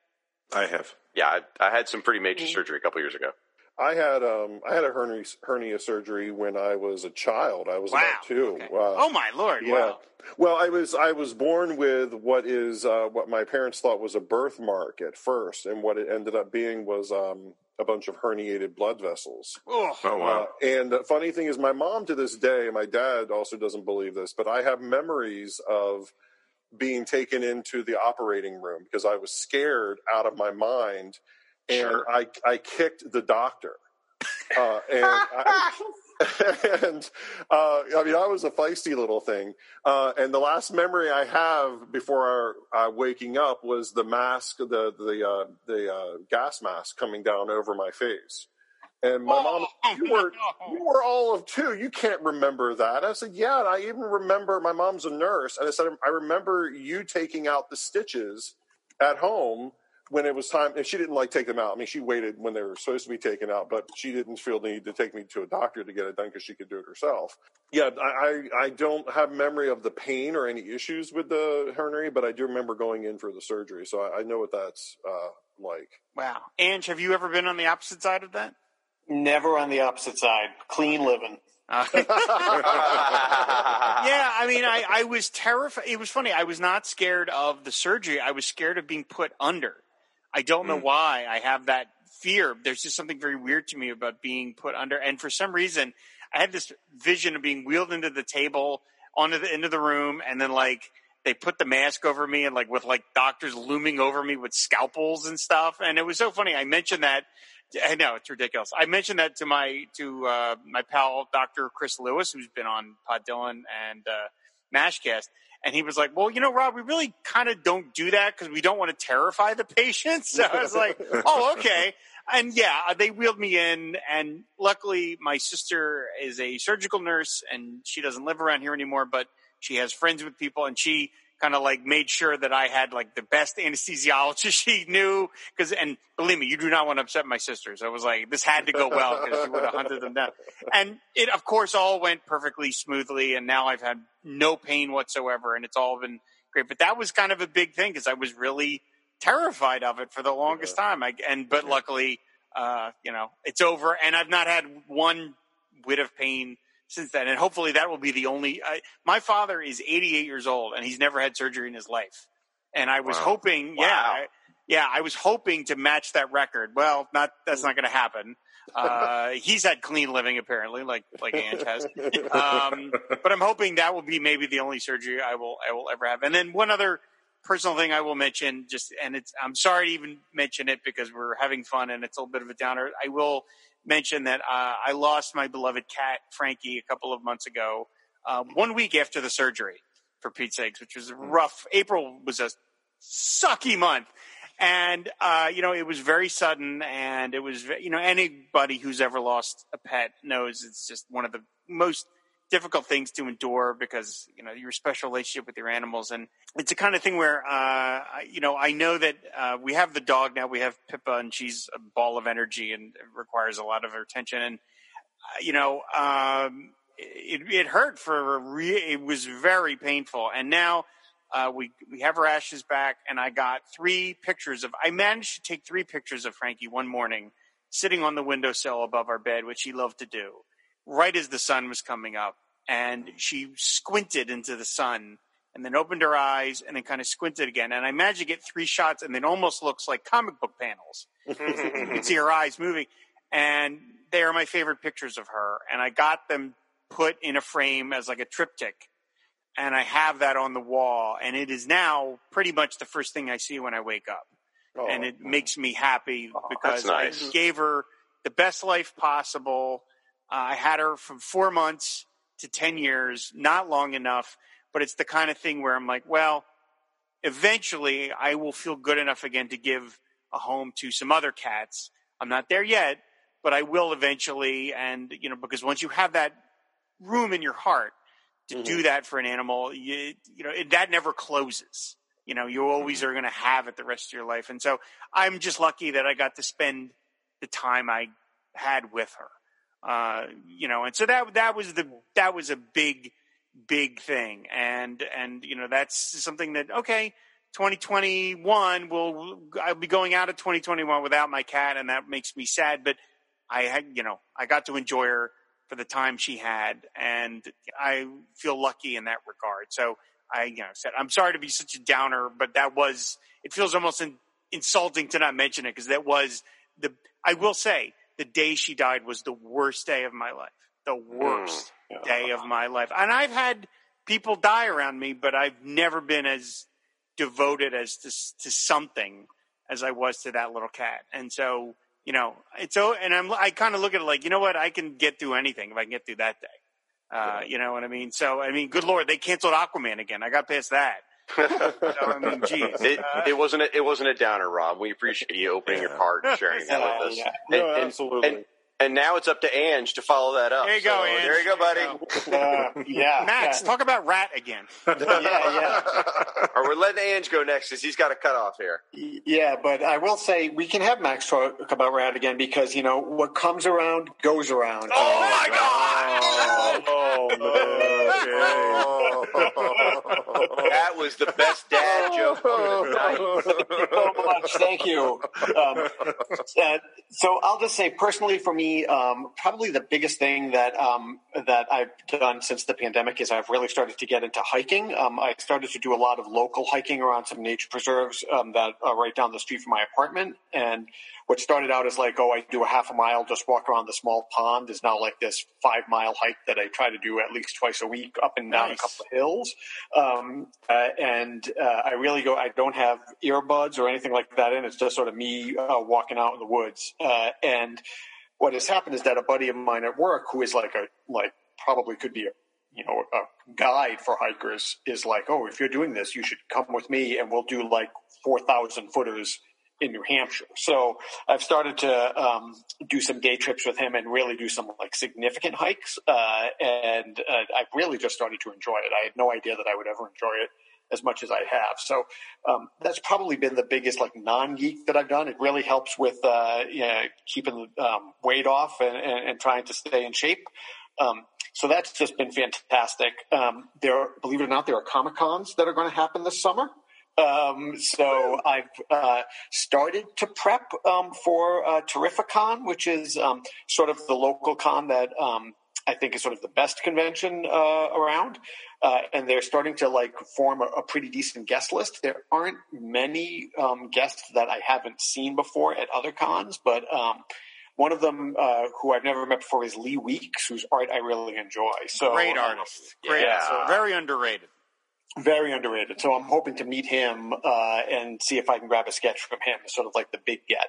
I have. Yeah, I, I had some pretty major surgery a couple years ago. I had um I had a hernia hernia surgery when I was a child. I was Wow. about two. Okay. Wow. Oh my lord! Yeah. Wow. Well, I was I was born with what is uh, what my parents thought was a birthmark at first, and what it ended up being was um, a bunch of herniated blood vessels. Oh, Oh wow. Uh, and the funny thing is, my mom to this day, my dad also doesn't believe this, but I have memories of being taken into the operating room because I was scared out of my mind, and I I kicked the doctor. Uh, and I, and uh, I mean, I was a feisty little thing. Uh, and the last memory I have before uh, waking up was the mask, the the uh, the uh, gas mask coming down over my face. And my mom, Oh, you were no. you were all of two. You can't remember that. I said, yeah. And I even remember my mom's a nurse, and I said, I remember you taking out the stitches at home when it was time. And she didn't like take them out. I mean, she waited when they were supposed to be taken out, but she didn't feel the need to take me to a doctor to get it done because she could do it herself. Yeah, I, I I don't have memory of the pain or any issues with the hernia, but I do remember going in for the surgery, so I, I know what that's uh, like. Wow. Ange, have you ever been on the opposite side of that? Never on the opposite side. Clean living. Yeah, I mean, I, I was terrified. It was funny. I was not scared of the surgery. I was scared of being put under. I don't know why I have that fear. There's just something very weird to me about being put under. And for some reason, I had this vision of being wheeled into the table, onto the end of the room, and then like they put the mask over me, and like with like doctors looming over me with scalpels and stuff. And it was so funny. I mentioned that. I know it's ridiculous. I mentioned that to my to uh, my pal Dr. Chris Lewis, who's been on Pod Dylan and uh, Mashcast, and he was like, "Well, you know, Rob, we really kind of don't do that because we don't want to terrify the patients." So I was like, "Oh, okay." And yeah, uh, they wheeled me in, and luckily, my sister is a surgical nurse, and she doesn't live around here anymore, but she has friends with people, and she kind of like made sure that I had like the best anesthesiologist she knew. Because, and believe me, you do not want to upset my sisters. I was like, this had to go well because you would have hunted them down. And it, of course, all went perfectly smoothly. And now I've had no pain whatsoever, and it's all been great. But that was kind of a big thing because I was really terrified of it for the longest time. I, and but luckily, uh, you know, it's over, and I've not had one whit of pain since then. And hopefully, that will be the only. I, my father is 88 years old, and he's never had surgery in his life. And I was Wow. hoping, Wow. yeah, I- yeah, I was hoping to match that record. Well, not that's not going to happen. Uh, he's had clean living apparently, like like Ange has. Um, but I'm hoping that will be maybe the only surgery I will I will ever have. And then one other personal thing I will mention, just and it's I'm sorry to even mention it because we're having fun and it's a little bit of a downer. I will mention that uh, I lost my beloved cat Frankie a couple of months ago, uh, one week after the surgery, for Pete's sakes, which was rough. April was a sucky month. And, uh, you know, it was very sudden and it was, you know, anybody who's ever lost a pet knows it's just one of the most difficult things to endure because, you know, your special relationship with your animals. And it's the kind of thing where, uh, I- you know, I know that, uh, we have the dog now, we have Pippa and she's a ball of energy and requires a lot of attention. And, uh, you know, um, it, it hurt for a re- it was very painful. And now, uh, we we have her ashes back, and I got three pictures of. I managed to take three pictures of Frankie one morning, sitting on the windowsill above our bed, which he loved to do, right as the sun was coming up, and she squinted into the sun, and then opened her eyes, and then kind of squinted again, and I managed to get three shots, and it almost looks like comic book panels. you can see her eyes moving, and they are my favorite pictures of her, and I got them put in a frame as like a triptych. And I have that on the wall, and it is now pretty much the first thing I see when I wake up, Oh, and it makes me happy oh, because nice. I gave her the best life possible. Uh, I had her from four months to ten years, not long enough, but it's the kind of thing where I'm like, well, eventually I will feel good enough again to give a home to some other cats. I'm not there yet, but I will eventually, and you know, because once you have that room in your heart to do that for an animal, you, you know, it, that never closes. You know, you always are going to have it the rest of your life. And so I'm just lucky that I got to spend the time I had with her. Uh, you know, and so that, that was the, that was a big, big thing. And, and, you know, that's something that, okay, 2021 will, I'll be going out of 2021 without my cat and that makes me sad, but I had, you know, I got to enjoy her for the time she had, and I feel lucky in that regard. So I, you know, said I'm sorry to be such a downer, but that was. It feels almost in, insulting to not mention it because that was the. I will say the day she died was the worst day of my life. The worst day of my life, and I've had people die around me, but I've never been as devoted as to, to something as I was to that little cat. And so, you know, it's so, and I'm, I kind of look at it like, you know what? I can get through anything if I can get through that day. Uh, you know what I mean? So, I mean, good Lord, they canceled Aquaman again. I got past that. So, I mean, geez. It, it wasn't a, it wasn't a downer, Rob. We appreciate you opening your heart and sharing that Yeah, with us. yeah. And, No, and- absolutely. And, and now it's up to Ange to follow that up. There you go, So, Ange. There you go, buddy. There Uh, yeah, Max, yeah. talk about Ratt again. yeah, yeah. or we're letting Ange go next because he's got a cutoff here. Yeah, but I will say we can have Max talk about Ratt again because you know what comes around goes around. Oh, my God! Oh, man. that was the best dad joke of the night. so much. Thank you. Um, uh, so I'll just say personally for me, um, probably the biggest thing that um, that I've done since the pandemic is I've really started to get into hiking. Um, I started to do a lot of local hiking around some nature preserves um, that are right down the street from my apartment. And what started out as like, oh, I do a half a mile, just walk around the small pond, is now like this five mile hike that I try to do at least twice a week up and down Nice. a couple of hills. Um, uh, and uh, I really go. I don't have earbuds or anything like that in. It's just sort of me uh, walking out in the woods. Uh, and what has happened is that a buddy of mine at work, who is like a like probably could be a you know a guide for hikers, is like, oh, if you're doing this, you should come with me, and we'll do like four thousand footers in New Hampshire. So I've started to um, do some day trips with him and really do some like significant hikes. Uh, and uh, I've really just started to enjoy it. I had no idea that I would ever enjoy it as much as I have. So um, that's probably been the biggest like non geek that I've done. It really helps with uh, you know, keeping um, weight off and, and, and trying to stay in shape. Um, so that's just been fantastic. Um, there, believe it or not, there are comic cons that are going to happen this summer. Um, so I've uh, started to prep um, for uh, Terrificon, which is um, sort of the local con that um, I think is sort of the best convention uh, around. Uh, and they're starting to like form a, a, pretty decent guest list. There aren't many um, guests that I haven't seen before at other cons, but um, one of them uh, who I've never met before is Lee Weeks, whose art I really enjoy. So great artist, great, yeah. very underrated. Very underrated. So I'm hoping to meet him uh, and see if I can grab a sketch from him, sort of like the big get,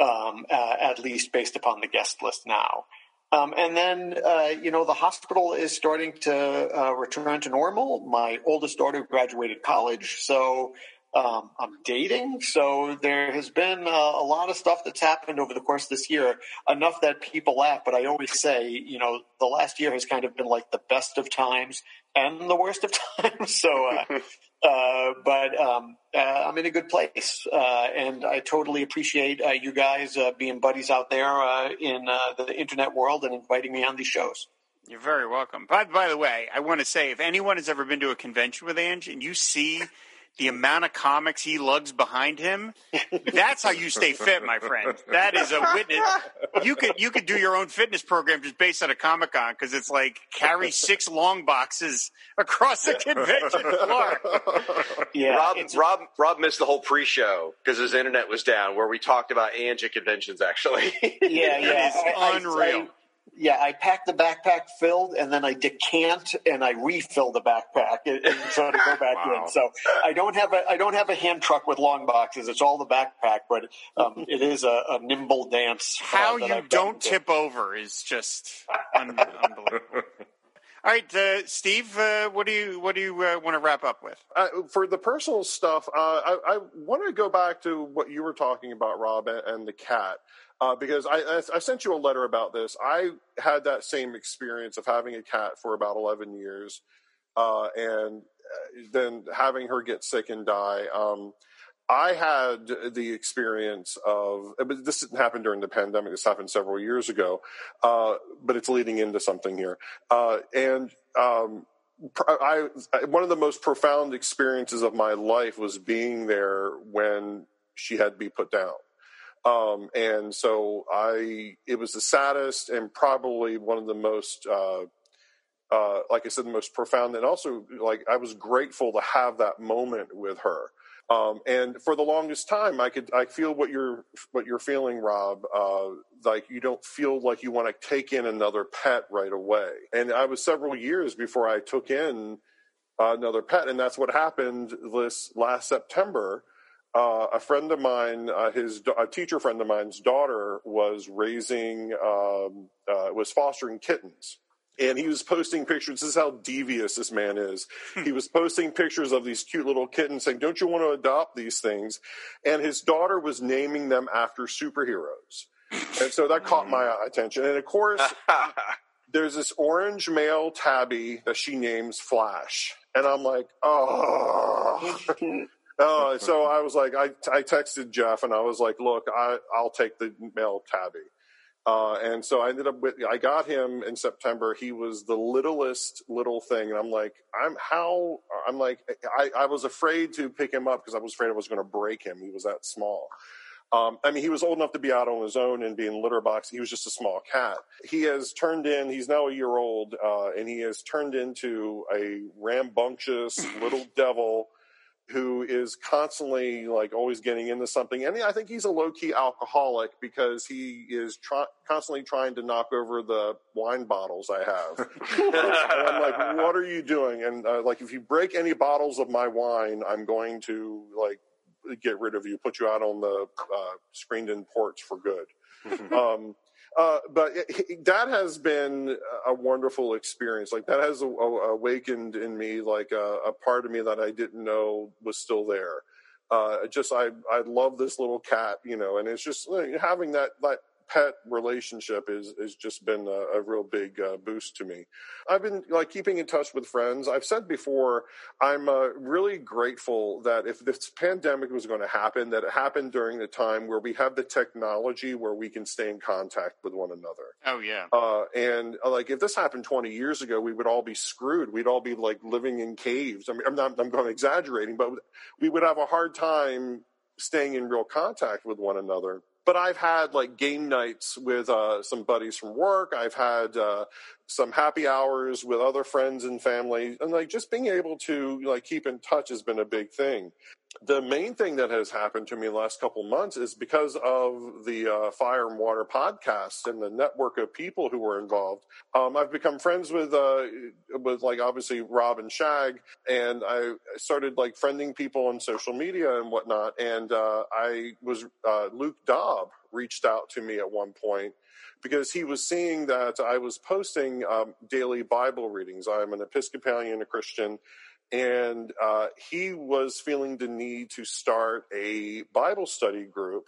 um, uh, at least based upon the guest list now. Um, and then, uh, you know, the hospital is starting to uh, return to normal. My oldest daughter graduated college, so um, I'm dating. So there has been uh, a lot of stuff that's happened over the course of this year, enough that people laugh. But I always say, you know, the last year has kind of been like the best of times and the worst of times. so, uh, uh, but um, uh, I'm in a good place, uh, and I totally appreciate uh, you guys uh, being buddies out there uh, in the internet world and inviting me on these shows. You're very welcome. By, by the way, I want to say if anyone has ever been to a convention with Ange and you see the amount of comics he lugs behind him, that's how you stay fit, my friend. That is a witness. You could you could do your own fitness program just based on a Comic Con because it's like carry six long boxes across the convention floor. Yeah, Rob Rob Rob missed the whole pre-show because his internet was down, where we talked about Angie conventions. Actually, yeah, yeah, it's unreal. I, I, yeah, I pack the backpack filled, and then I decant and I refill the backpack and, and so to go back wow. in. So I don't have a I don't have a hand truck with long boxes. It's all the backpack, but um, it is a, a, nimble dance. Uh, How uh, you don't tip over is just un- unbelievable. All right, uh, Steve, uh, what do you what do you uh, want to wrap up with? Uh, for the personal stuff, uh, I, I want to go back to what you were talking about, Rob, and, and the cat uh, because I, I, sent you a letter about this. I had that same experience of having a cat for about 11 years uh, and uh, then having her get sick and die. Um, I had the experience of, but this didn't happen during the pandemic. This happened several years ago, uh, but it's leading into something here. Uh, and um, I, one of the most profound experiences of my life was being there when she had to be put down. Um, and so I, it was the saddest and probably one of the most, uh, uh, like I said, the most profound. And also, like, I was grateful to have that moment with her. Um, and for the longest time, I could, I feel what you're, what you're feeling, Rob. Uh, like you don't feel like you want to take in another pet right away. And I was several years before I took in another pet. And that's what happened this last September uh, a friend of mine, uh, his a teacher friend of mine's daughter was raising, um, uh, was fostering kittens. And he was posting pictures. This is how devious this man is. he was posting pictures of these cute little kittens saying, Don't you want to adopt these things? And his daughter was naming them after superheroes. And so that caught my attention. And of course, there's this orange male tabby that she names Flash. And I'm like, oh, Oh, so I was like, I, I texted Jeff and I was like, look, I, I'll take the male tabby. Uh, and so I ended up with, I got him in September. He was the littlest little thing. And I'm like, I'm how, I'm like, I, I was afraid to pick him up because I was afraid I was going to break him. He was that small. Um, I mean, he was old enough to be out on his own and be in litter box. He was just a small cat. He has turned in. He's now a year old, uh, and he has turned into a rambunctious little devil who is constantly like always getting into something. And I think he's a low key alcoholic because he is try- constantly trying to knock over the wine bottles I have. and I'm like, what are you doing? And uh, like, if you break any bottles of my wine, I'm going to like get rid of you, put you out on the uh, screened in porch for good. um, uh, but it, that has been a wonderful experience. Like that has awakened in me like a, a, part of me that I didn't know was still there. Uh, just I I love this little cat, you know, and it's just like, having that that pet relationship is has just been a, a real big uh, boost to me. I've been like keeping in touch with friends. I've said before, I'm uh, really grateful that if this pandemic was going to happen, that it happened during the time where we have the technology where we can stay in contact with one another. Oh yeah. Uh, and uh, like if this happened 20 years ago, we would all be screwed. We'd all be like living in caves. I mean, I'm not, I'm going exaggerating, but we would have a hard time staying in real contact with one another but I've had like game nights with uh, some buddies from work. I've had uh, some happy hours with other friends and family, and like just being able to like keep in touch has been a big thing. The main thing that has happened to me in the last couple months is because of the uh, Fire and Water podcast and the network of people who were involved. Um, I've become friends with uh, with like obviously Rob and Shag, and I started like friending people on social media and whatnot. And uh, I was uh, Luke Daab reached out to me at one point because he was seeing that I was posting um, daily Bible readings. I'm an Episcopalian, a Christian, and uh, he was feeling the need to start a Bible study group.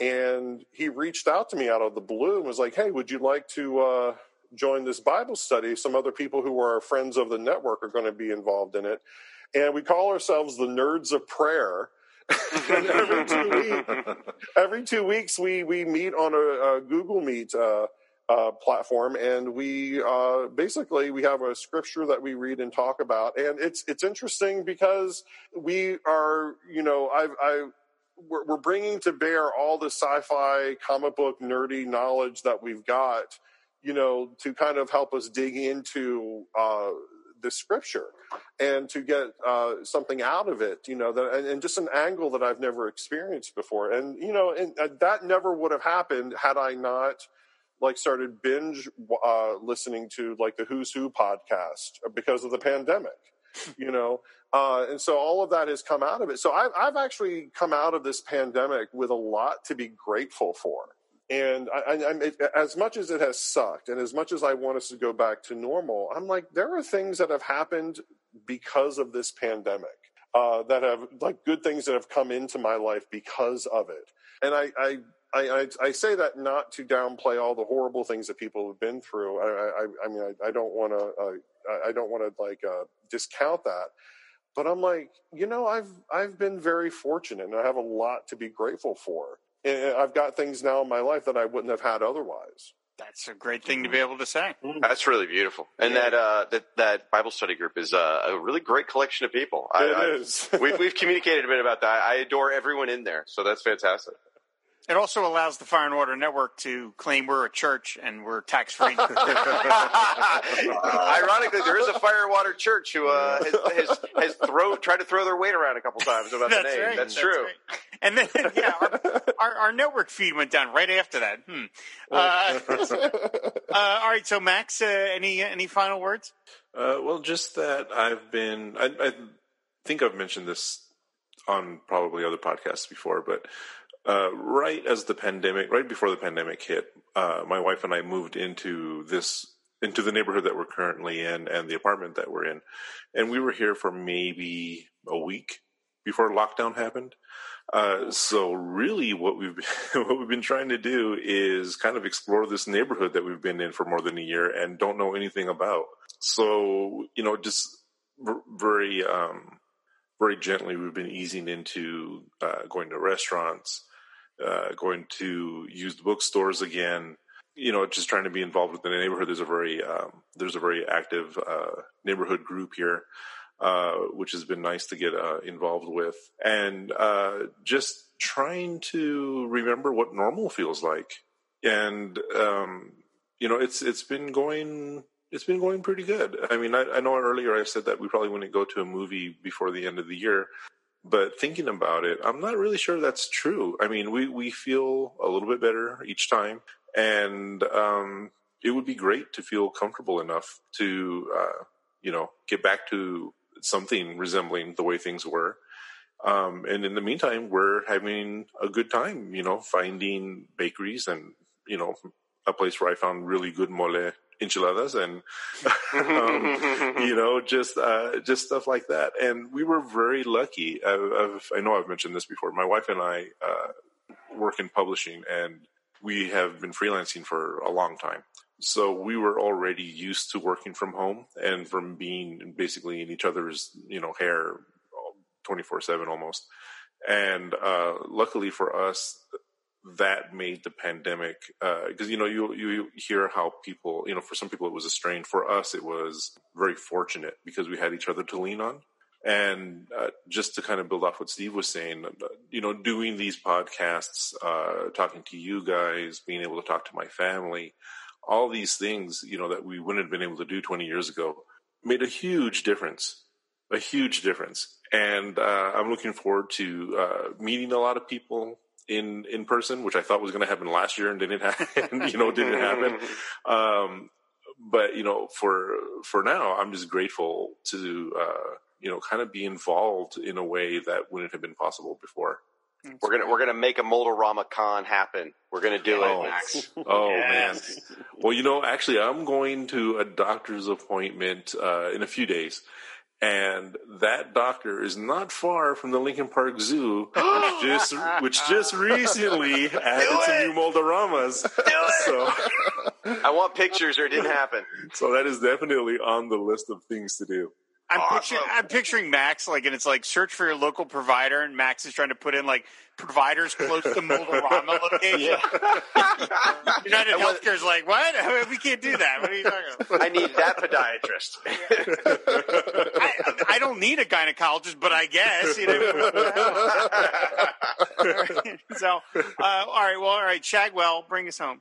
And he reached out to me out of the blue and was like, "Hey, would you like to uh, join this Bible study? Some other people who are friends of the network are going to be involved in it." And we call ourselves the Nerds of Prayer every two weeks, every two weeks we we meet on a, a Google Meet uh, uh, platform, and we uh, basically we have a scripture that we read and talk about, and it's it's interesting because we are you know I've I we're, we're bringing to bear all the sci-fi comic book nerdy knowledge that we've got, you know, to kind of help us dig into uh, the scripture and to get uh, something out of it, you know, that, and, and, just an angle that I've never experienced before. And, you know, and uh, that never would have happened had I not like started binge uh, listening to like the Who's Who podcast because of the pandemic, you know. Uh, and so all of that has come out of it. So I've, I've actually come out of this pandemic with a lot to be grateful for and I, I, it, as much as it has sucked, and as much as I want us to go back to normal, I'm like, there are things that have happened because of this pandemic uh, that have like good things that have come into my life because of it. And I, I I, I, I, say that not to downplay all the horrible things that people have been through. I, I, I mean, I, don't want to, uh, I don't want to like uh, discount that. But I'm like, you know, I've I've been very fortunate, and I have a lot to be grateful for. I've got things now in my life that I wouldn't have had otherwise. That's a great thing to be able to say. Mm-hmm. That's really beautiful, and yeah. that uh, that that Bible study group is uh, a really great collection of people. It I, is. we've, we've communicated a bit about that. I adore everyone in there, so that's fantastic. It also allows the Fire and Water Network to claim we're a church and we're tax free. Ironically, there is a Fire and Water Church who uh, has, has, has throw, tried to throw their weight around a couple times about That's the name. Right. That's, That's true. Right. And then, yeah, our, our, our, network feed went down right after that. Hmm. Uh, uh, all right, so Max, uh, any any final words? Uh, well, just that I've been. I, I think I've mentioned this on probably other podcasts before, but uh, right as the pandemic, right before the pandemic hit, uh, my wife and I moved into this into the neighborhood that we're currently in and the apartment that we're in, and we were here for maybe a week before lockdown happened. Uh, so really, what we've been, what we've been trying to do is kind of explore this neighborhood that we've been in for more than a year and don't know anything about. So you know, just very um, very gently, we've been easing into uh, going to restaurants, uh, going to used bookstores again. You know, just trying to be involved with the neighborhood. There's a very um, there's a very active uh, neighborhood group here, uh, which has been nice to get uh, involved with, and uh, just trying to remember what normal feels like. And um, you know, it's it's been going it's been going pretty good. I mean, I, I, know earlier I said that we probably wouldn't go to a movie before the end of the year, but thinking about it, I'm not really sure that's true. I mean, we, we feel a little bit better each time, and um, it would be great to feel comfortable enough to, uh, you know, get back to something resembling the way things were. Um, and in the meantime, we're having a good time, you know, finding bakeries and, you know, a place where I found really good mole enchiladas and um, you know just uh, just stuff like that. And we were very lucky. I've, I've, i know I've mentioned this before. My wife and I uh, work in publishing, and we have been freelancing for a long time. So we were already used to working from home and from being basically in each other's, you know, hair 24 seven almost. And, uh, luckily for us, that made the pandemic, uh, cause you know, you, you hear how people, you know, for some people it was a strain. For us, it was very fortunate because we had each other to lean on. And uh, just to kind of build off what Steve was saying, uh, you know, doing these podcasts, uh, talking to you guys, being able to talk to my family, all these things, you know, that we wouldn't have been able to do 20 years ago made a huge difference, a huge difference. And uh, I'm looking forward to uh, meeting a lot of people in in person, which I thought was going to happen last year and didn't happen. you know, didn't happen. Um, but you know, for for now, I'm just grateful to uh, you know kind of be involved in a way that wouldn't have been possible before. We're gonna we're gonna make a Mold-A-Rama Con happen. We're gonna do Oh. it. Max. Oh Yes. man. Well, you know, actually, I'm going to a doctor's appointment uh, in a few days, and that doctor is not far from the Lincoln Park Zoo, which just which just recently added some new Mold-A-Ramas. So, I want pictures, or it didn't happen. so that is definitely on the list of things to do. I'm Awesome. picturing I'm picturing Max like and it's like search for your local provider and Max is trying to put in like providers close to Mold-A-Rama location. United And Healthcare is like, what? We can't do that. What are you talking about? I need that podiatrist. I, I don't need a gynecologist, but I guess you know. so, uh, all right, well, all right, Shagwell, bring us home.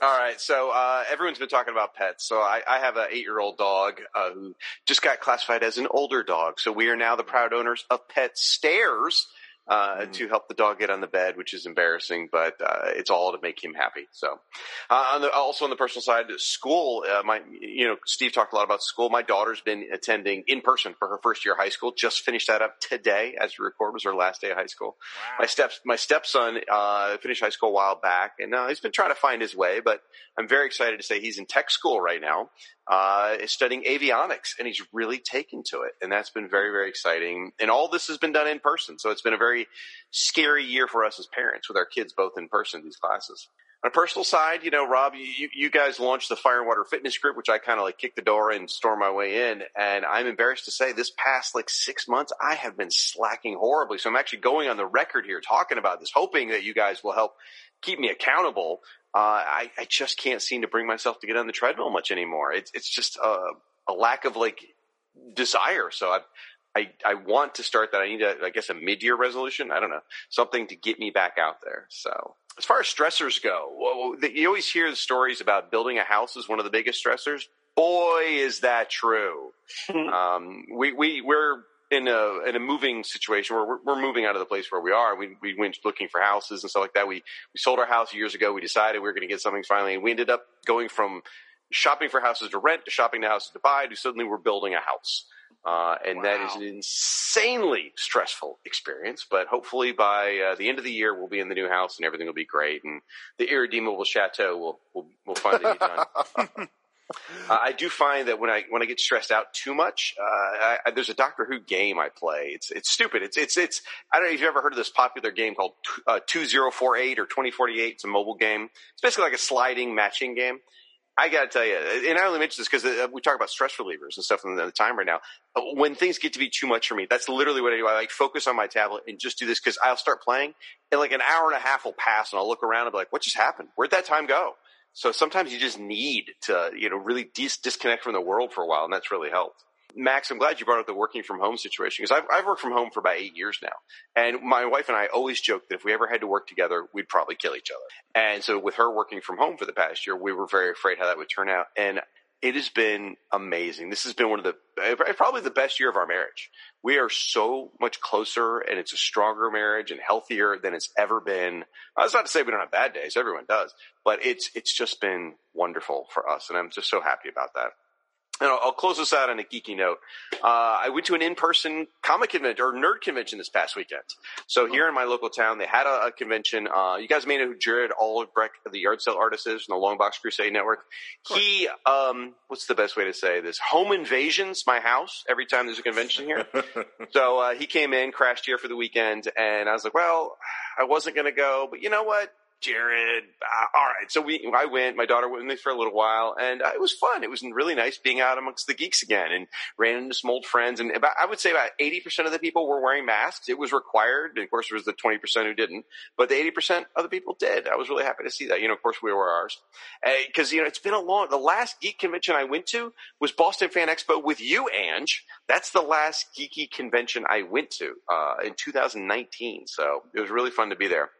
All right, so uh, everyone's been talking about pets. So I, I have an eight-year-old dog uh, who just got classified as an older dog. So we are now the proud owners of Pet Stairs uh, to help the dog get on the bed, which is embarrassing, but uh, it's all to make him happy. So uh, on the, also on the personal side, school. Uh, my, you know, Steve talked a lot about school. My daughter's been attending in person for her first year of high school. Just finished that up today, as we record. Was her last day of high school. My step my stepson uh, finished high school a while back, and uh, he's been trying to find his way. But I'm very excited to say he's in tech school right now, uh, is studying avionics, and he's really taken to it, and that's been very very exciting. And all this has been done in person, so it's been a very scary year for us as parents with our kids both in person these classes. On a personal side, you know, Rob, you, you guys launched the Fire and Water Fitness Group, which I kind of like kicked the door and stormed my way in. And I'm embarrassed to say this past like six months, I have been slacking horribly. So I'm actually going on the record here talking about this, hoping that you guys will help keep me accountable. Uh, I, I just can't seem to bring myself to get on the treadmill much anymore. It's, it's just a, a lack of like desire. So I, I, I want to start that. I need a, I guess a mid-year resolution. I don't know, something to get me back out there. So as far as stressors go, you always hear the stories about building a house is one of the biggest stressors. Boy, is that true. um, we, we, we're in a, in a moving situation where we're, we're moving out of the place where we are. We, we went looking for houses and stuff like that. We, we sold our house years ago. We decided we were going to get something finally. And we ended up going from shopping for houses to rent to shopping to houses to buy to suddenly we're building a house. Uh, and that is an insanely stressful experience. But hopefully by uh, the end of the year, we'll be in the new house and everything will be great. And the irredeemable chateau will will, will finally be done. Uh, I do find that when I when I get stressed out too much, uh, I, I, there's a Doctor Who game I play. It's it's stupid. It's it's it's. I don't know if you've ever heard of this popular game called uh, Two Zero Four Eight or Twenty Forty Eight. It's a mobile game. It's basically like a sliding matching game. I got to tell you, and I only mention this because uh, we talk about stress relievers and stuff in the time right now. When things get to be too much for me, that's literally what I do. I like focus on my tablet and just do this because I'll start playing, and like an hour and a half will pass, and I'll look around and be like, "What just happened? Where'd that time go?" So sometimes you just need to, you know, really dis- disconnect from the world for a while, and that's really helped. Max, I'm glad you brought up the working from home situation because I've, I've worked from home for about eight years now. And my wife and I always joke that if we ever had to work together, we'd probably kill each other. And so with her working from home for the past year, we were very afraid how that would turn out. And it has been amazing. This has been one of the, probably the best year of our marriage. We are so much closer and it's a stronger marriage and healthier than it's ever been. That's not to say we don't have bad days. Everyone does, but it's, it's just been wonderful for us. And I'm just so happy about that. And I'll, I'll close this out on a geeky note. Uh, I went to an in-person comic convention or nerd convention this past weekend. So here in my local town, they had a, a convention. Uh, you guys may know who Jared Albrecht the Yard Sale Artist is from the Longbox Crusade Network. He, um, what's the best way to say this? Home invasions my house every time there's a convention here. so uh, he came in, crashed here for the weekend, and I was like, well, I wasn't going to go, but you know what? Jared. Uh, all right. So we, I went, my daughter went with me for a little while and uh, it was fun. It was really nice being out amongst the geeks again and ran into some old friends. And about, I would say about 80% of the people were wearing masks. It was required. And of course, there was the 20% who didn't, but the 80% of the people did. I was really happy to see that. You know, of course, we wore ours. Because, uh, you know, it's been a long, the last geek convention I went to was Boston Fan Expo with you, Ange. That's the last geeky convention I went to uh, in 2019. So it was really fun to be there.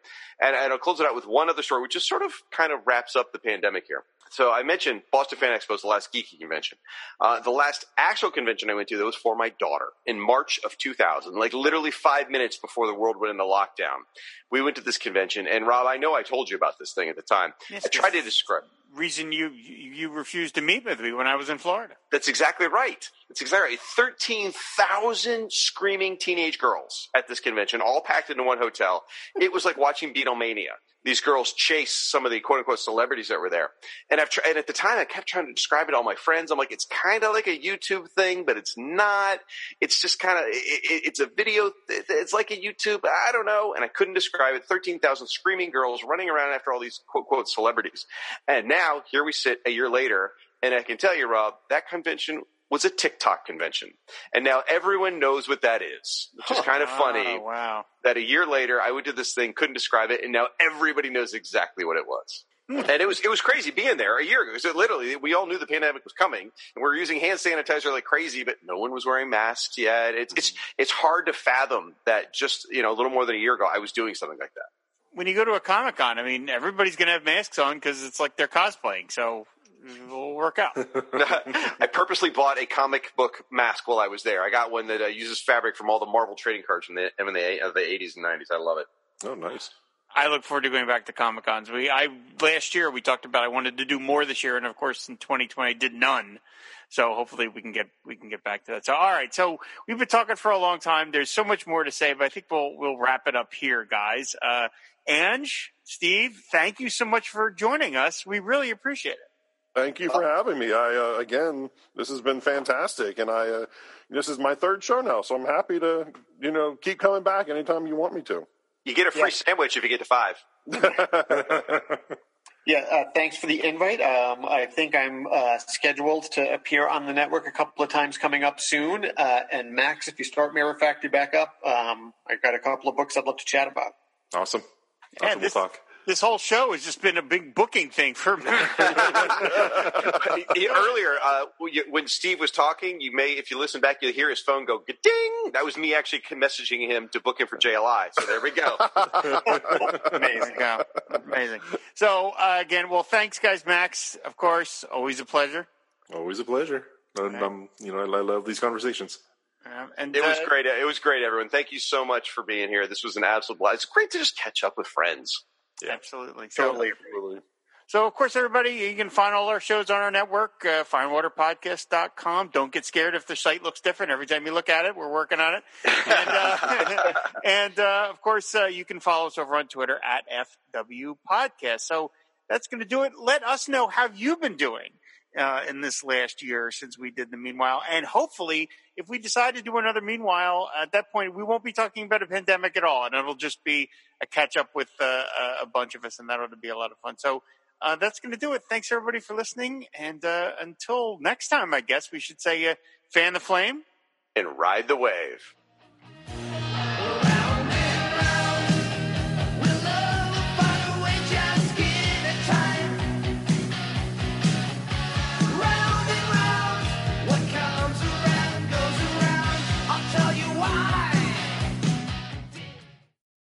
And, and I'll close it out with one other story, which just sort of kind of wraps up the pandemic here. So I mentioned Boston Fan Expo is the last geeky convention. Uh, the last actual convention I went to that was for my daughter in March of 2000, like literally five minutes before the world went into lockdown. We went to this convention, and Rob, I know I told you about this thing at the time. Yes, I tried to describe reason you you refused to meet with me when I was in Florida. That's exactly right. That's exactly right. Thirteen thousand screaming teenage girls at this convention, all packed into one hotel. It was like watching Beatlemania. These girls chase some of the quote unquote celebrities that were there, and I've tried, and at the time I kept trying to describe it to all my friends. I'm like, it's kind of like a YouTube thing, but it's not. It's just kind of it, it, it's a video. It's like a YouTube. I don't know, and I couldn't describe it. Thirteen thousand screaming girls running around after all these quote unquote celebrities, and now here we sit a year later, and I can tell you, Rob, that convention was a TikTok convention. And now everyone knows what that is, which is kind of funny. Oh, wow. That a year later I went to this thing, couldn't describe it, and now everybody knows exactly what it was. Hmm. and it was it was crazy being there a year ago. So literally, we all knew the pandemic was coming, and we were using hand sanitizer like crazy, but no one was wearing masks yet. It's it's it's hard to fathom that just you know a little more than a year ago I was doing something like that when you go to a Comic Con, I mean, everybody's going to have masks on because it's like they're cosplaying. So it'll work out. I purposely bought a comic book mask while I was there. I got one that uh, uses fabric from all the Marvel trading cards from the in the, uh, the 80s and 90s. I love it. Oh, nice. I look forward to going back to Comic Cons. We, I last year we talked about I wanted to do more this year, and of course in 2020 I did none. So hopefully we can get we can get back to that. So all right, so we've been talking for a long time. There's so much more to say, but I think we'll we'll wrap it up here, guys. Uh, Ange, Steve, thank you so much for joining us. We really appreciate it. Thank you for having me. I uh, again, this has been fantastic, and I uh, this is my third show now, so I'm happy to you know keep coming back anytime you want me to. You get a free yeah. sandwich if you get to five. yeah, uh, thanks for the invite. Um, I think I'm uh, scheduled to appear on the network a couple of times coming up soon. Uh, and Max, if you start Mirror Factory back up, um, I've got a couple of books I'd love to chat about. Awesome. Awesome. Yeah, this- talk. This whole show has just been a big booking thing for me. Earlier, uh, when Steve was talking, you may, if you listen back, you'll hear his phone go ding. That was me actually messaging him to book him for JLI. So there we go. Amazing, yeah. amazing. So uh, again, well, thanks, guys. Max, of course, always a pleasure. Always a pleasure. And, um, you know, I love these conversations. Um, and it uh, was great. It was great, everyone. Thank you so much for being here. This was an absolute blast. It's great to just catch up with friends. Yeah. Absolutely. Totally. So, So, of course, everybody, you can find all our shows on our network, uh, fireandwaterpodcast.com. Don't get scared if the site looks different. Every time you look at it, we're working on it. And, uh, and uh, of course, uh, you can follow us over on Twitter at FW Podcast. So that's going to do it. Let us know how you've been doing uh, in this last year since we did the Meanwhile. And hopefully, if we decide to do another Meanwhile, at that point, we won't be talking about a pandemic at all. And it'll just be a catch up with uh, a bunch of us. And that ought to be a lot of fun. So uh, that's going to do it. Thanks, everybody, for listening. And uh, until next time, I guess we should say uh, fan the flame and ride the wave.